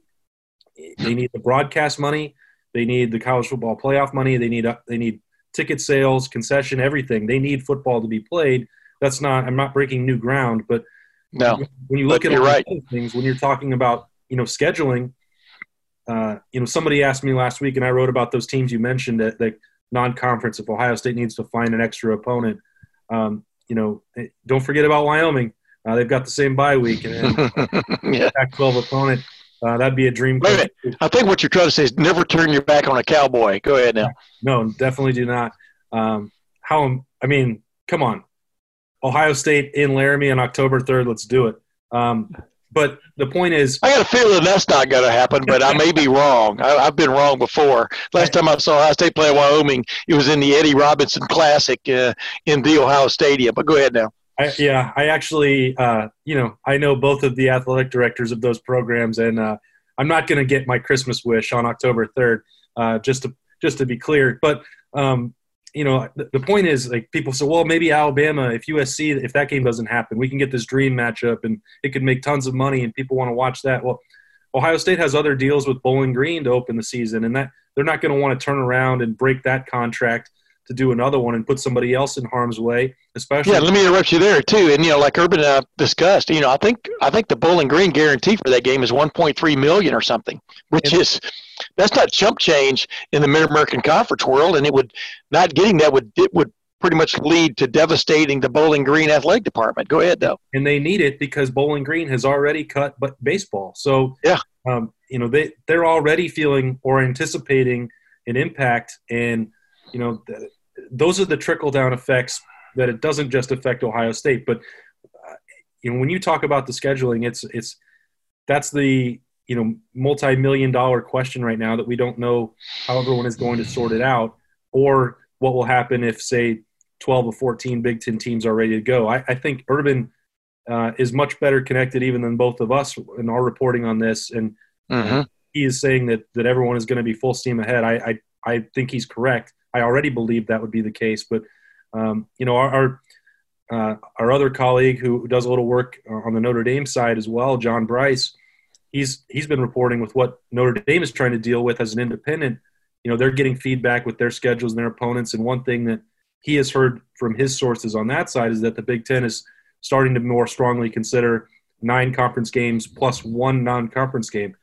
they need the broadcast money, they need the college football playoff money, they need they need ticket sales, concession, everything. They need football to be played that's not i'm not breaking new ground but no when you look at all right. things when you're talking about you know scheduling uh, you know somebody asked me last week and i wrote about those teams you mentioned that like non-conference if ohio state needs to find an extra opponent um, you know eh, don't forget about wyoming uh, they've got the same bye week and, *laughs* yeah. Pac-12 opponent uh, that'd be a dream. Wait, I think what you're trying to say is never turn your back on a cowboy. Go ahead now. No, definitely do not. Um, how? I mean, come on. Ohio State in Laramie on October 3rd. Let's do it. Um, but the point is, I got a feeling that's not going to happen, but I may be *laughs* wrong. I, have been wrong before. Last time I saw Ohio State play Wyoming, it was in the Eddie Robinson Classic uh, in the Ohio Stadium. But go ahead now. I, yeah, I actually, uh, you know, I know both of the athletic directors of those programs, and uh, I'm not going to get my Christmas wish on October 3rd, uh, just to just to be clear. But um, you know, the, the point is like people say, well, maybe Alabama, if USC, if that game doesn't happen, we can get this dream matchup and it could make tons of money and people want to watch that. Well, Ohio State has other deals with Bowling Green to open the season, and that they're not going to want to turn around and break that contract to do another one and put somebody else in harm's way. Especially, yeah. Let me interrupt you there too. And you know, like Urban uh, discussed, you know, I think I think the Bowling Green guarantee for that game is 1.3 million or something, which and, is that's not chump change in the Mid American Conference world, and it would not getting that would it would pretty much lead to devastating the Bowling Green athletic department. Go ahead though. And they need it because Bowling Green has already cut but baseball. So yeah, um, you know they they're already feeling or anticipating an impact, and you know those are the trickle down effects that it doesn't just affect Ohio State, but uh, you know when you talk about the scheduling, it's it's that's the you know multi-million dollar question right now that we don't know how everyone is going to sort it out or what will happen if say 12 or 14 big 10 teams are ready to go. I, I think urban uh, is much better connected even than both of us in our reporting on this and mm-hmm. he is saying that that everyone is going to be full steam ahead. I, I i think he's correct i already believe that would be the case but um, you know our, our uh, our other colleague who does a little work on the Notre Dame side as well, John Bryce, he's he's been reporting with what Notre Dame is trying to deal with as an independent. You know, they're getting feedback with their schedules and their opponents. And one thing that he has heard from his sources on that side is that the Big Ten is starting to more strongly consider nine conference games plus one non-conference game.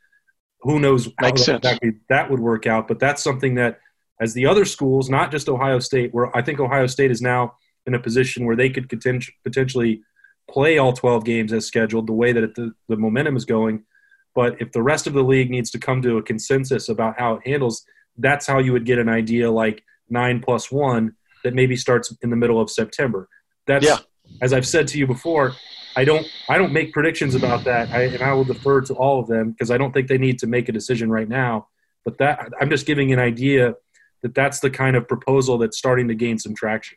Who knows how exactly that would work out? But that's something that, as the other schools, not just Ohio State, where I think Ohio State is now in a position where they could potentially play all 12 games as scheduled, the way that it, the, the momentum is going But if the rest of the league needs to come to a consensus about how it handles, that's how you would get an idea like nine plus one that maybe starts in the middle of September. That's Yeah. as I've said to you before. I don't I don't make predictions about that, I, and I will defer to all of them because I don't think they need to make a decision right now. But that I'm just giving an idea that that's the kind of proposal that's starting to gain some traction.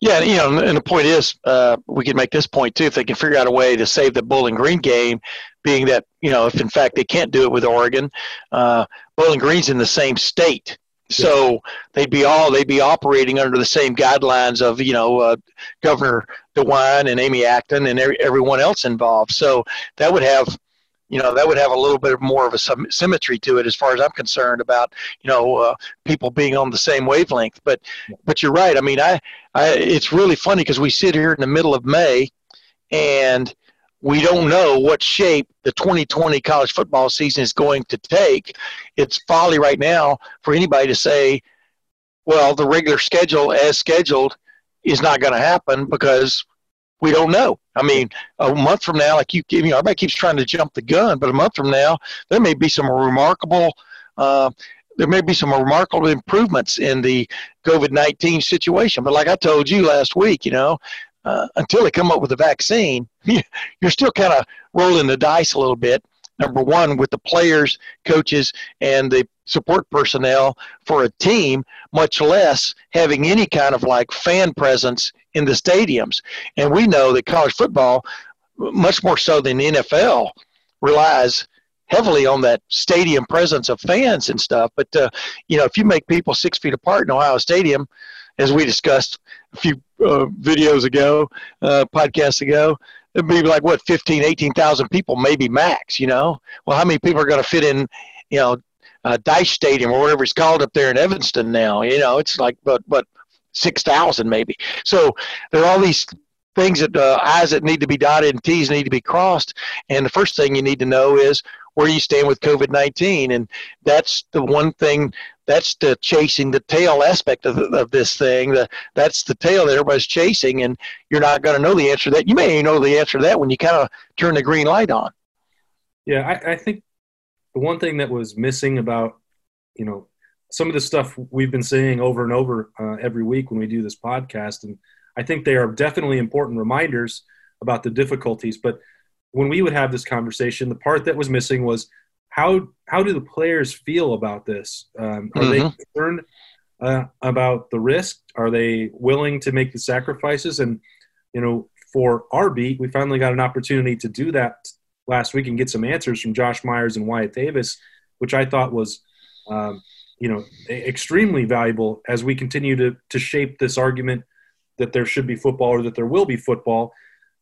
Yeah, and, you know, and the point is, uh, we can make this point too. If they can figure out a way to save the Bowling Green game, being that you know, if in fact they can't do it with Oregon, uh, Bowling Green's in the same state, so they'd be all they'd be operating under the same guidelines of you know uh, Governor DeWine and Amy Acton and every, everyone else involved. So that would have. You know that would have a little bit more of a symmetry to it, as far as I'm concerned about you know uh, people being on the same wavelength. But but you're right. I mean, I I, it's really funny because we sit here in the middle of May, and we don't know what shape the 2020 college football season is going to take. It's folly right now for anybody to say, well, the regular schedule as scheduled is not going to happen because we don't know. I mean, a month from now, like you, you know, everybody keeps trying to jump the gun, but a month from now, there may be some remarkable. Uh, there may be some remarkable improvements in the COVID 19 situation. But like I told you last week, you know, uh, until they come up with a vaccine, *laughs* you're still kind of rolling the dice a little bit. Number one, with the players, coaches, and the support personnel for a team, much less having any kind of like fan presence in the stadiums. And we know that college football, much more so than the NFL, relies heavily on that stadium presence of fans and stuff. But uh, you know, if you make people six feet apart in Ohio Stadium, as we discussed a few uh, videos ago, uh, podcasts ago, it'd be like what 15, 18,000 people, maybe max. You know, well, how many people are going to fit in? You know, uh, Dyche Stadium or whatever it's called up there in Evanston now. You know, it's like but but six thousand maybe. So there are all these things that uh, I's that need to be dotted and T's need to be crossed. And the first thing you need to know is where you stand with COVID 19. And that's the one thing, that's the chasing the tail aspect of, of this thing. The, that's the tail that everybody's chasing. And you're not going to know the answer to that. You may know the answer to that when you kind of turn the green light on. Yeah, I, I think the one thing that was missing about, you know, some of the stuff we've been saying over and over uh, every week when we do this podcast, and I think they are definitely important reminders about the difficulties. But when we would have this conversation, the part that was missing was how how do the players feel about this? Um, are they Mhm. concerned uh, about the risk? Are they willing to make the sacrifices? And you know, for our beat, we finally got an opportunity to do that last week and get some answers from Josh Myers and Wyatt Davis, which I thought was, um, you know, extremely valuable as we continue to to shape this argument that there should be football or that there will be football,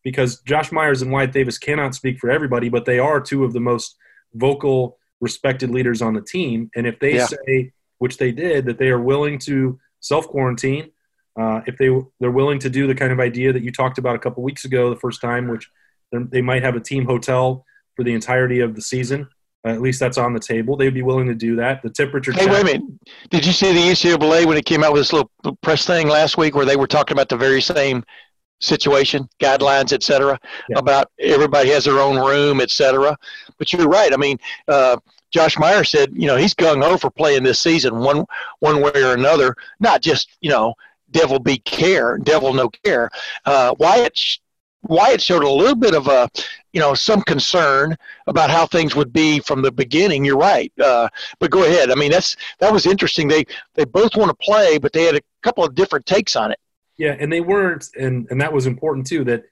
because Josh Myers and Wyatt Davis cannot speak for everybody, but they are two of the most vocal, respected leaders on the team, and if they Yeah. say, which they did, that they are willing to self quarantine. Uh, if they they're willing to do the kind of idea that you talked about a couple weeks ago, the first time, which they might have a team hotel for the entirety of the season. At least that's on the table. They'd be willing to do that. The temperature. Hey, check- wait a minute. Did you see the NCAA when it came out with this little press thing last week where they were talking about the very same situation, guidelines, et cetera, Yeah. about everybody has their own room, et cetera? But you're right. I mean, uh, Josh Meyer said, you know, he's gung ho for playing this season one one way or another, not just you know, devil be care, devil no care. Uh, Wyatt Wyatt showed a little bit of a, you know, some concern about how things would be from the beginning. You're right, uh, but go ahead. I mean, that's that was interesting. They they both want to play, but they had a couple of different takes on it. Yeah, and they weren't, and and that was important too. That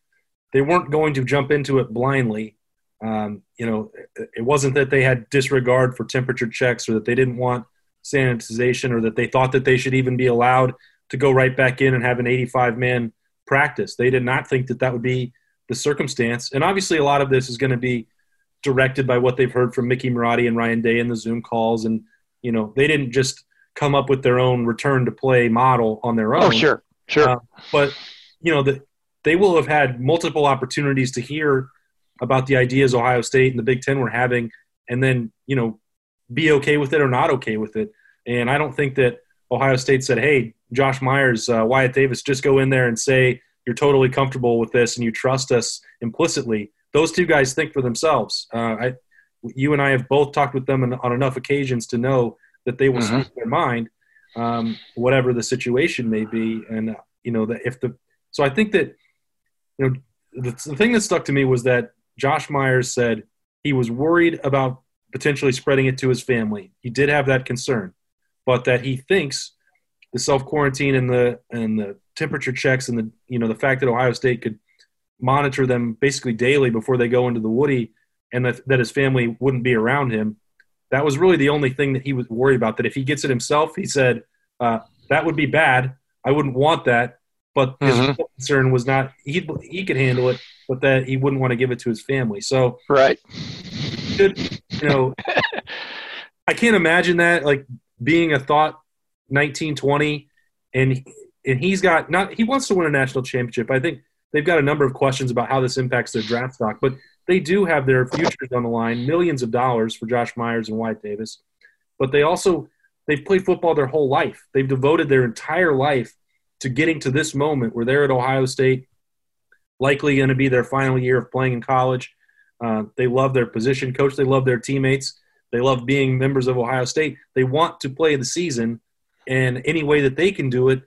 they weren't going to jump into it blindly. Um, you know, it- it wasn't that they had disregard for temperature checks or that they didn't want sanitization or that they thought that they should even be allowed to go right back in and have an 85 man practice. They did not think that that would be the circumstance. And obviously, a lot of this is going to be directed by what they've heard from Mickey Marotti and Ryan Day in the Zoom calls. And, you know, they didn't just come up with their own return to play model on their own Oh, sure, sure. Uh, but you know that they will have had multiple opportunities to hear about the ideas Ohio State and the Big Ten were having, and then you know be okay with it or not okay with it. And I don't think that Ohio State said, "Hey, Josh Myers, uh, Wyatt Davis, just go in there and say you're totally comfortable with this and you trust us implicitly." Those two guys think for themselves. Uh, I, you and I have both talked with them on, on enough occasions to know that they will Mhm. speak their mind, um, whatever the situation may be. And uh, you know that if the so I think that you know the, the thing that stuck to me was that Josh Myers said he was worried about potentially spreading it to his family. He did have that concern, but that he thinks the self quarantine and the and the temperature checks and the you know the fact that Ohio State could monitor them basically daily before they go into the Woody, and that, that his family wouldn't be around him. That was really the only thing that he was worried about. That if he gets it himself, he said uh, that would be bad. I wouldn't want that. But his Mhm. concern was not he he could handle it, but that he wouldn't want to give it to his family. So Right. should you know *laughs* i can't imagine that like being a thought 1920 and and he's got not he wants to win a national championship i think they've got a number of questions about how this impacts their draft stock but they do have their futures on the line millions of dollars for josh myers and wyatt davis but they also they've played football their whole life they've devoted their entire life to getting to this moment where they're at ohio state likely going to be their final year of playing in college uh, they love their position coach. They love their teammates. They love being members of Ohio State. They want to play the season, and any way that they can do it,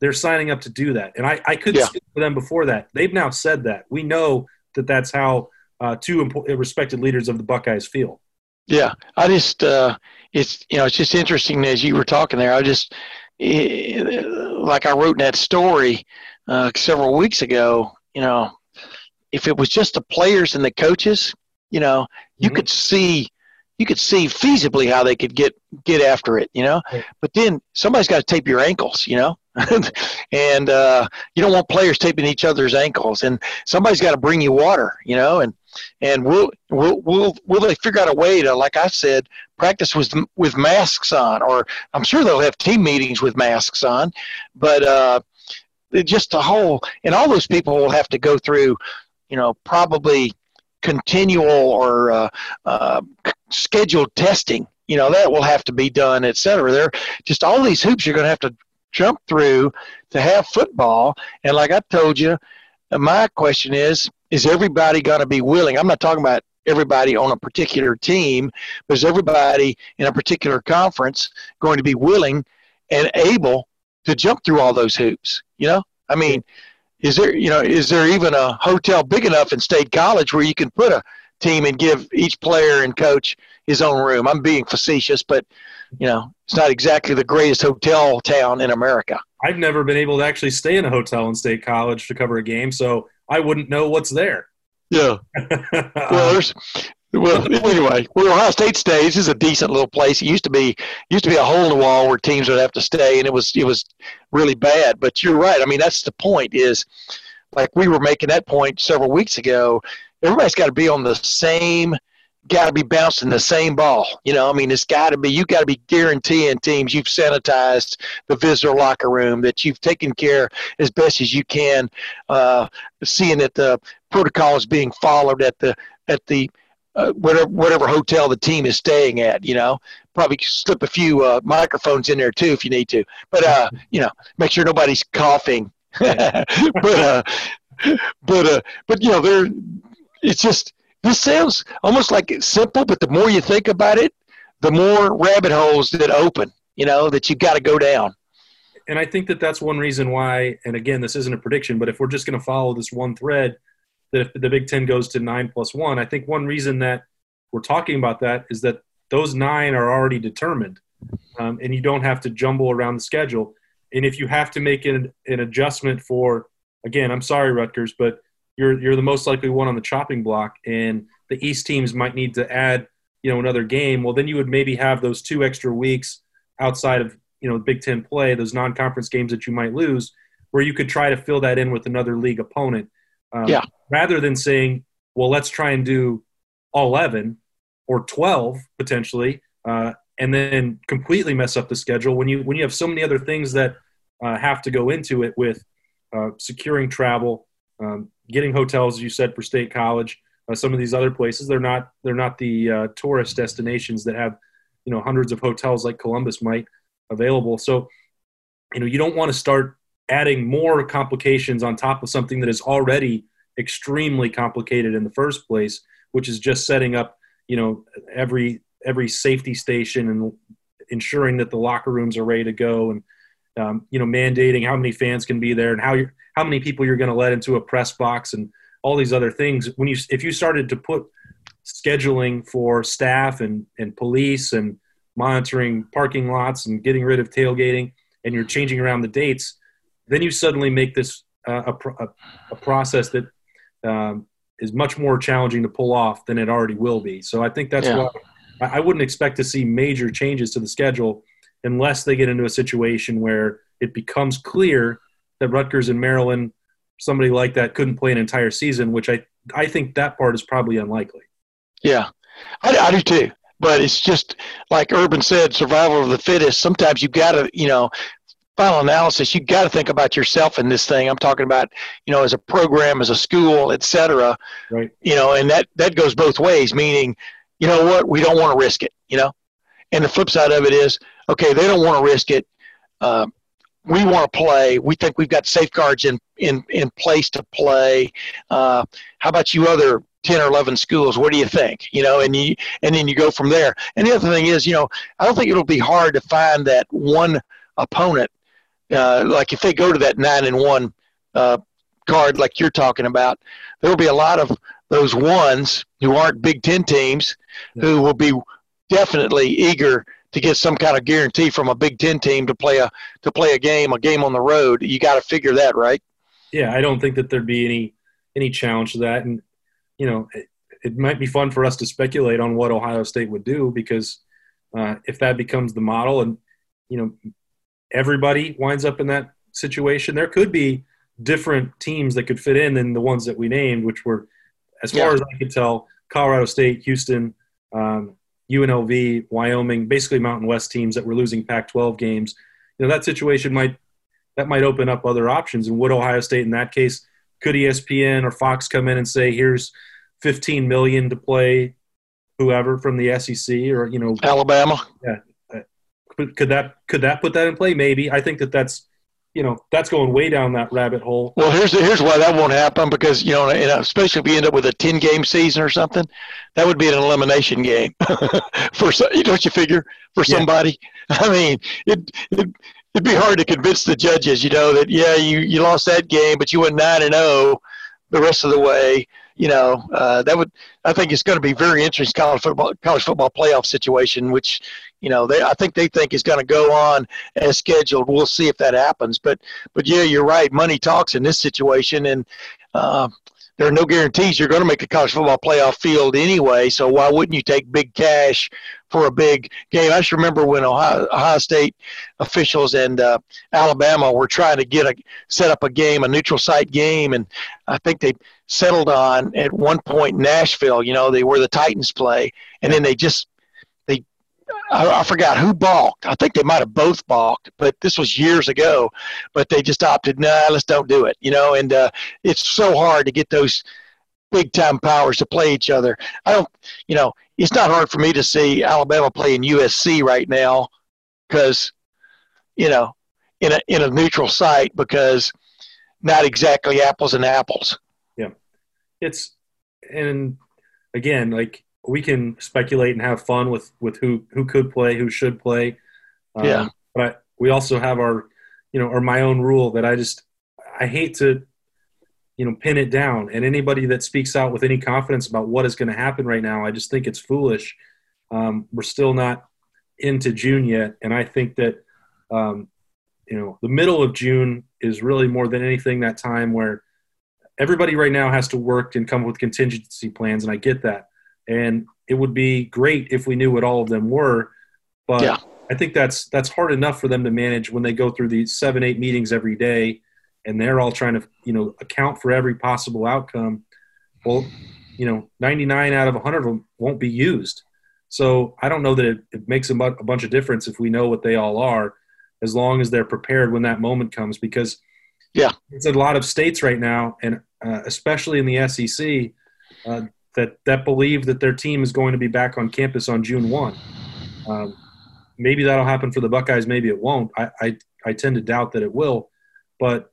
they're signing up to do that. And I, I couldn't Yeah. speak for them before that. They've now said that. We know that that's how uh, two respected leaders of the Buckeyes feel. Yeah, I just uh, it's you know it's just interesting as you were talking there. I just eh, like I wrote in that story uh, several weeks ago. You know, if it was just the players and the coaches, you know, you Mhm. could see you could see feasibly how they could get get after it. You know, but then somebody's got to tape your ankles. You know. *laughs* and uh, you don't want players taping each other's ankles, and somebody's got to bring you water, you know, and and will will will will they figure out a way to, like I said, practice with with masks on, or I'm sure they'll have team meetings with masks on, but uh, just the whole and all those people will have to go through, you know, probably continual or uh, uh, scheduled testing. You know that will have to be done, et cetera. There, just all these hoops you're going to have to jump through to have football. And like I told you, my question is: Is everybody going to be willing? I'm not talking about everybody on a particular team, but is everybody in a particular conference going to be willing and able to jump through all those hoops? You know, I mean, is there you know is there even a hotel big enough in State College where you can put a team and give each player and coach his own room? I'm being facetious, but you know, it's not exactly the greatest hotel town in America. I've never been able to actually stay in a hotel in State College to cover a game, so I wouldn't know what's there. Yeah. *laughs* Well, there's well anyway, where Ohio State stays is a decent little place. It used to be used to be a hole in the wall where teams would have to stay, and it was it was really bad. But you're right. I mean, that's the point. Is like we were making that point several weeks ago. Everybody's got to be on the same. Got to be bouncing the same ball. You know, I mean, it's got to be. You got to be guaranteeing teams you've sanitized the visitor locker room, that you've taken care as best as you can, uh, seeing that the protocol is being followed at the at the uh, whatever whatever hotel the team is staying at. You know, probably slip a few uh, microphones in there too if you need to. But uh, *laughs* you know, make sure nobody's coughing. *laughs* but uh, but uh, but you know, there. It's just this sounds almost like it's simple, but the more you think about it, the more rabbit holes that open. You know that you've got to go down. and I think that that's one reason why. And again, this isn't a prediction, but if we're just going to follow this one thread, that if the Big Ten goes to nine plus one, I think one reason that we're talking about that is that those nine are already determined, um, and you don't have to jumble around the schedule. And if you have to make an, an adjustment for, again, I'm sorry, Rutgers, but you're you're the most likely one on the chopping block, and the East teams might need to add, you know, another game. Well, then you would maybe have those two extra weeks outside of you know Big Ten play, those non-conference games that you might lose, where you could try to fill that in with another league opponent. Um, Yeah. Rather than saying, well, let's try and do 11 or 12 potentially, uh, and then completely mess up the schedule when you when you have so many other things that uh, have to go into it with uh, securing travel, um, getting hotels, as you said, for state college. Uh, some of these other places, they're not they're not the uh, tourist destinations that have you know hundreds of hotels like Columbus might available. So you know you don't want to start adding more complications on top of something that is already extremely complicated in the first place, which is just setting up you know, every every safety station and ensuring that the locker rooms are ready to go and um, you know mandating how many fans can be there and how you how many people you're going to let into a press box and all these other things when you if you started to put scheduling for staff and and police and monitoring parking lots and getting rid of tailgating and you're changing around the dates then you suddenly make this uh, a, a, a, process that um, is much more challenging to pull off than it already will be so i think that's yeah. why I wouldn't expect to see major changes to the schedule unless they get into a situation where it becomes clear that Rutgers and Maryland, somebody like that, couldn't play an entire season, which I, I think that part is probably unlikely. Yeah, I, I do too. But it's just like Urban said, survival of the fittest. Sometimes you've got to, you know, final analysis, you've got to think about yourself in this thing. I'm talking about, you know, as a program, as a school, et cetera. Right. You know, and that that goes both ways. Meaning, you know what, we don't want to risk it. You know, and the flip side of it is, okay, they don't want to risk it. Uh, we want to play. We think we've got safeguards in in in place to play. Uh, how about you other 10 or 11 schools what do you think you know and you and then you go from there and the other thing is you know i don't think it'll be hard to find that one opponent uh, like if they go to that nine and one uh, card like you're talking about there'll be a lot of those ones who aren't big ten teams who will be definitely eager to get some kind of guarantee from a Big Ten team to play a to play a game, a game on the road. You got to figure that, right? Yeah, I don't think that there'd be any any challenge to that, and you know, it, it might be fun for us to speculate on what Ohio State would do because uh, if that becomes the model, and you know, everybody winds up in that situation, there could be different teams that could fit in than the ones that we named, which were, as far yeah. as I could tell, Colorado State, Houston, um, UNLV, Wyoming, basically Mountain West teams that were losing Pac-12 games. You know that situation might that might open up other options. And would Ohio State in that case could ESPN or Fox come in and say, "Here's 15 million to play whoever from the SEC or you know Alabama"? Yeah, could that could that put that in play? Maybe. I think that that's you know that's going way down that rabbit hole. Well, here's here's why that won't happen because you know, especially if we end up with a ten game season or something, that would be an elimination game *laughs* for so you don't you figure for somebody? Yeah. I mean, it, it it'd be hard to convince the judges, you know, that yeah, you you lost that game, but you went nine and zero oh the rest of the way. You know, uh, that would I think it's going to be very interesting college football college football playoff situation, which you know, they I think they think is going to go on as scheduled. We'll see if that happens. But but yeah, you're right. Money talks in this situation, and uh, there are no guarantees you're going to make the college football playoff field anyway. So why wouldn't you take big cash for a big game? I just remember when Ohio, Ohio State officials and uh, Alabama were trying to get a set up a game, a neutral site game, and I think they settled on at one point Nashville. You know, they were the Titans play, and then they just I, I forgot who balked. I think they might have both balked, but this was years ago. But they just opted, nah, let's don't do it. You know, and uh, it's so hard to get those big time powers to play each other. I don't, you know, it's not hard for me to see Alabama playing USC right now because, you know, in a in a neutral site because not exactly apples and apples. It's and again like we can speculate and have fun with with who who could play, who should play. Um, yeah. But we also have our, you know, or my own rule that I just I hate to, you know, pin it down. And anybody that speaks out with any confidence about what is going to happen right now, I just think it's foolish. Um, we're still not into June yet, and I think that, um, you know, the middle of June is really more than anything that time where everybody right now has to work and come up with contingency plans, and I get that and it would be great if we knew what all of them were. But yeah. I think that's that's hard enough for them to manage when they go through these seven, eight meetings every day, and they're all trying to you know account for every possible outcome. Well, you know, 99 out of 100 of them won't be used. So I don't know that it, it makes a, a bunch of difference if we know what they all are, as long as they're prepared when that moment comes. Because yeah, it's a lot of states right now, and uh, especially in the SEC, uh, that that believe that their team is going to be back on campus on June one. Um, maybe that'll happen for the Buckeyes. Maybe it won't. I, I I tend to doubt that it will. But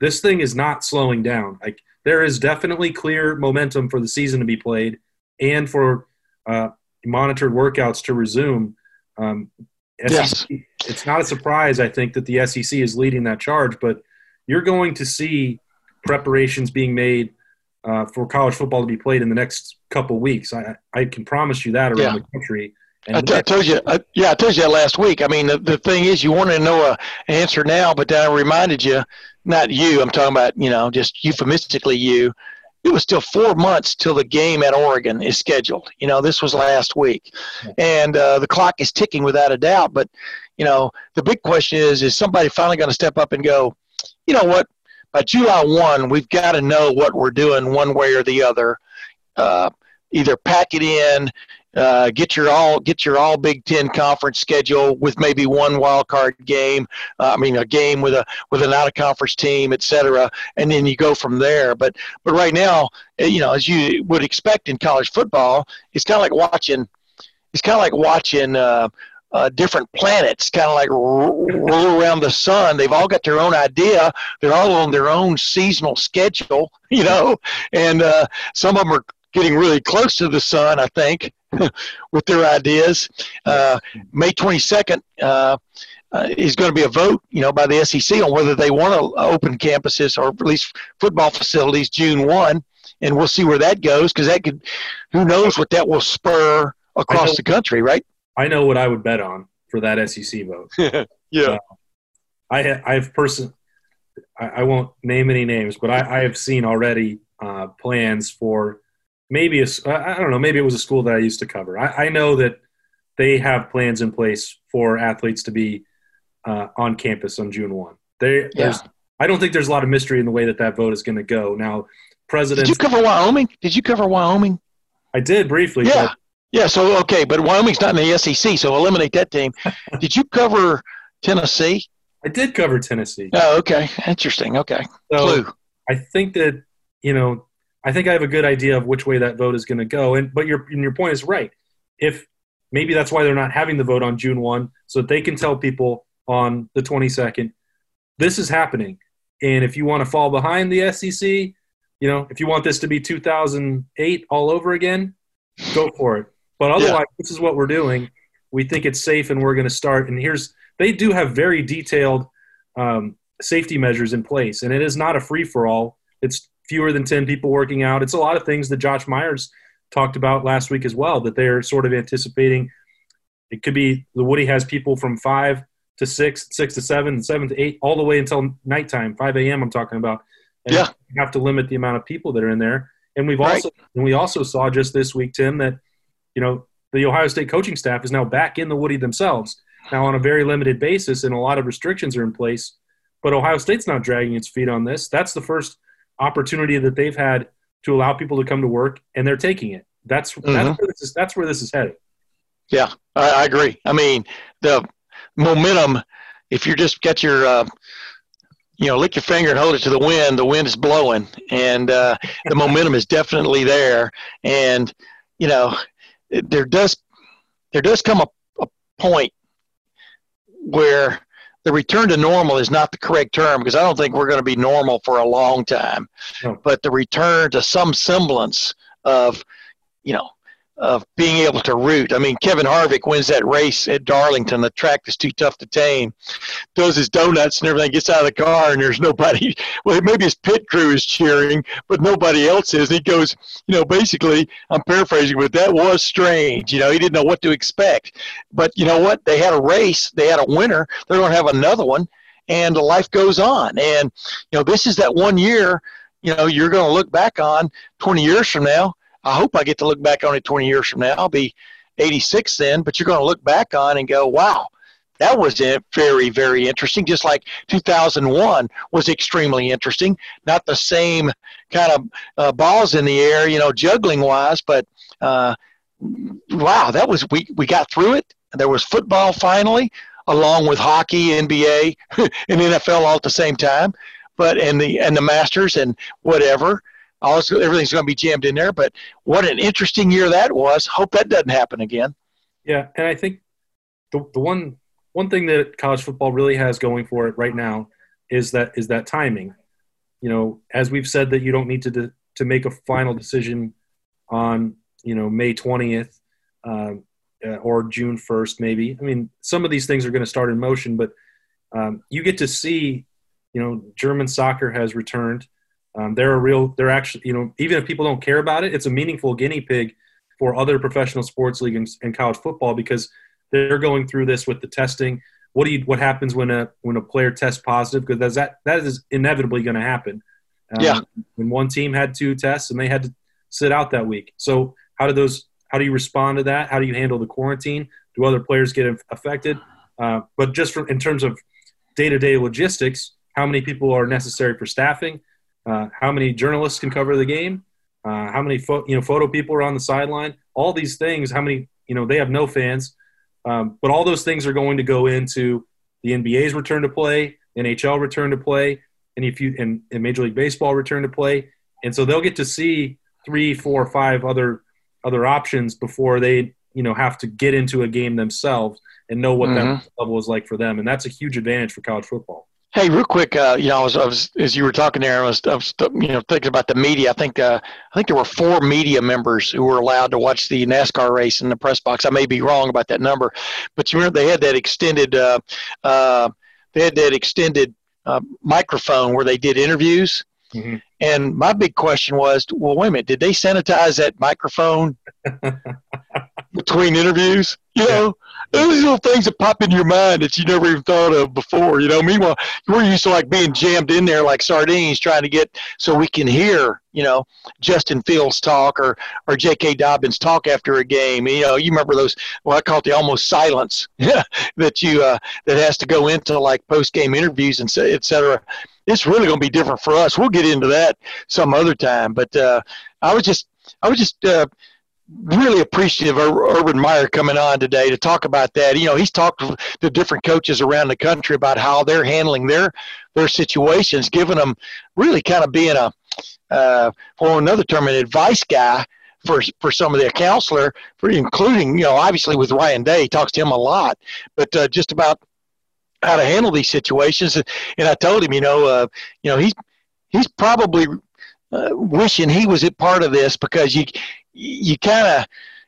this thing is not slowing down. Like there is definitely clear momentum for the season to be played and for uh, monitored workouts to resume. Um, Yes. It's not a surprise, I think, that the SEC is leading that charge, but you're going to see preparations being made uh, for college football to be played in the next couple weeks. I, I can promise you that around Yeah. the country. I, t- I told you, I, yeah, I told you that last week. I mean, the, the thing is, you want to know a answer now, but then I reminded you, not you. I'm talking about, you know, just euphemistically you. It was still four months till the game at Oregon is scheduled. You know, this was last week, and uh, the clock is ticking without a doubt. But, you know, the big question is: is somebody finally going to step up and go? You know what? By July one, we've got to know what we're doing one way or the other. Uh, either pack it in, uh, get your all get your all Big Ten conference schedule with maybe one wild card game. Uh, I mean, a game with a with an out of conference team, et cetera, and then you go from there. But but right now, eh, you know, as you would expect in college football, it's kind of like watching. It's kind of like watching. Uh, uh, different planets kind of like roll around the sun. They've all got their own idea. They're all on their own seasonal schedule, *laughs* you know, and uh, some of them are getting really close to the sun, I think, *laughs* with their ideas. Uh, May 22nd uh, uh, is going to be a vote, you know, by the SEC on whether they want to open campuses or at least football facilities June 1. And we'll see where that goes because that could, who knows what that will spur across the country, right? I know what I would bet on for that SEC vote. *laughs* yeah. I I've person I, I won't name any names, but I, I have seen already uh, plans for maybe a s- I I don't know maybe it was a school that I used to cover. I, I know that they have plans in place for athletes to be uh, on campus on June one. There, there's I don't think there's a lot of mystery in the way that that vote is going to go. Now, president. Did you cover Wyoming? Did you cover Wyoming? I did briefly. Yeah. Yeah, so okay, but Wyoming's not in the SEC, so eliminate that team. *laughs* Did you cover Tennessee? I did cover Tennessee. Oh, okay. Interesting. Okay. So, Clue. I think that you know, I think I have a good idea of which way that vote is going to go. And but your and your point is right. If maybe that's why they're not having the vote on June one, so that they can tell people on the twenty second, this is happening. And if you want to fall behind the SEC, you know, if you want this to be 2008 all over again, go for it. But otherwise, this is what we're doing. We think it's safe, and we're going to start. And here's they do have very detailed um, safety measures in place, and it is not a free for all. It's fewer than 10 people working out. It's a lot of things that Josh Myers talked about last week as well that they're sort of anticipating. It could be the Woody has people from five to six, six to seven, seven to eight, all the way until nighttime, 5 a.m. I'm talking about. And Yeah. you have to limit the amount of people that are in there. And we've Right. also and we also saw just this week, Tim, that you know the Ohio State coaching staff is now back in the Woody themselves, now on a very limited basis, and a lot of restrictions are in place. But Ohio State's not dragging its feet on this. That's the first opportunity that they've had to allow people to come to work, and they're taking it. That's Mhm. that's where this is. That's where this is headed. Yeah, I, I agree. I mean, the momentum. If you just got your, uh, you know, lick your finger and hold it to the wind, the wind is blowing, and uh, the momentum is definitely there. And you know, there does there does come a, a point where the return to normal is not the correct term because I don't think we're going to be normal for a long time. No. But the return to some semblance of, you know, of being able to root. I mean, Kevin Harvick wins that race at Darlington. The track is too tough to tame. Does his donuts and everything. Gets out of the car and there's nobody. *laughs* Well, maybe his pit crew is cheering, but nobody else is. He goes, you know, basically, I'm paraphrasing, but that was strange. You know, he didn't know what to expect. But you know what? They had a race. They had a winner. They're going to have another one, and life goes on. And you know, this is that one year. You know, you're going to look back on 20 years from now. I hope I get to look back on it 20 years from now. I'll be 86 then, but you're going to look back on and go, wow, that was very, very interesting. Just like 2001 was extremely interesting. Not the same kind of uh, balls in the air, you know, juggling wise, but uh, wow, that was we we got through it. There was football finally, along with hockey, NBA, *laughs* and NFL all at the same time. But and the and the Masters and whatever all everything's going to be jammed in there. But what an interesting year that was. Hope that doesn't happen again. Yeah, and I think the, the one one thing that college football really has going for it right now is that is that timing. You know, as we've said that you don't need to de- to make a final decision on you know May twentieth. um, uh, or June 1st, maybe. I mean, some of these things are going to start in motion, but um, you get to see, you know, German soccer has returned. Um, they're a real, they're actually, you know, even if people don't care about it, it's a meaningful guinea pig for other professional sports leagues and, college football because they're going through this with the testing. What do you, what happens when a when a player tests positive? Because that that is inevitably going to happen. Um, yeah. When one team had two tests and they had to sit out that week. So how do those? How do you respond to that? How do you handle the quarantine? Do other players get affected? Uh, but just from, in terms of day-to-day logistics, how many people are necessary for staffing? Uh, how many journalists can cover the game? Uh, how many fo- you know photo people are on the sideline? All these things. How many you know they have no fans, um, but all those things are going to go into the NBA's return to play, NHL return to play, and if you and, and Major League Baseball return to play, and so they'll get to see three, four, five other other options before they you know have to get into a game themselves and know what mm-hmm. that level is like for them, and that's a huge advantage for college football. Hey, real quick, uh, you know, I was, I was, as you were talking there, I was, I was, you know, thinking about the media. I think, uh, I think there were four media members who were allowed to watch the NASCAR race in the press box. I may be wrong about that number, but you remember they had that extended, uh, uh, they had that extended uh, microphone where they did interviews. Mm-hmm. And my big question was, well, wait a minute, did they sanitize that microphone *laughs* between interviews? You know, those little things that pop into your mind that you never even thought of before. You know, meanwhile, we're used to like being jammed in there like sardines, trying to get so we can hear, you know, Justin Fields talk or or J.K. Dobbins talk after a game. You know, you remember those? Well, I call it the almost silence *laughs* that you uh, that has to go into like post game interviews and et cetera. It's really going to be different for us. We'll get into that some other time. But uh, I was just I was just uh, really appreciative of Urban Meyer coming on today to talk about that. You know, he's talked to different coaches around the country about how they're handling their their situations, giving them really kind of being a, uh, for another term, an advice guy for for some of their counselor, for including you know obviously with Ryan Day, he talks to him a lot, but uh, just about how to handle these situations. And, I told him, you know, uh, you know, he's he's probably uh, wishing he was a part of this because you you kind of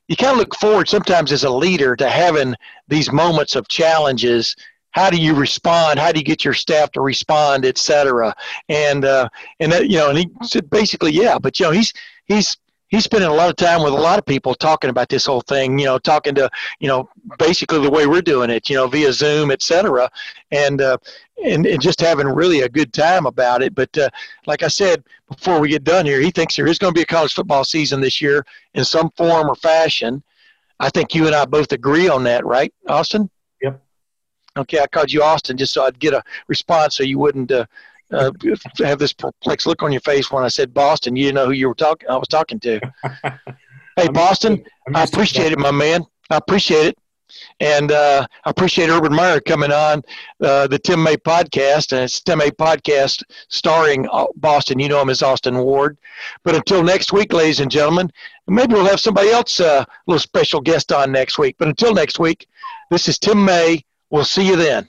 you kind of look forward sometimes as a leader to having these moments of challenges. How do you respond? How do you get your staff to respond etc and uh, and that, you know and he said basically yeah but you know he's he's he's spending a lot of time with a lot of people talking about this whole thing you know talking to you know basically the way we're doing it you know via zoom etc and uh, and, and just having really a good time about it. But uh, like i said before we get done here he thinks there is going to be a college football season this year in some form or fashion. I think you and i both agree on that right austin? Yep. Okay i called you austin just so i'd get a response so you wouldn't uh, uh, have this perplexed look on your face when I said Boston. You didn't know who you were talking. I was talking to. *laughs* hey, Boston, I appreciate it, my man. I appreciate it. And uh, I appreciate Urban Meyer coming on uh, the Tim May podcast. And it's Tim May podcast starring uh, Boston. You know him as Austin Ward. But until next week, ladies and gentlemen, maybe we'll have somebody else, a uh, little special guest on next week. But until next week, this is Tim May. We'll see you then.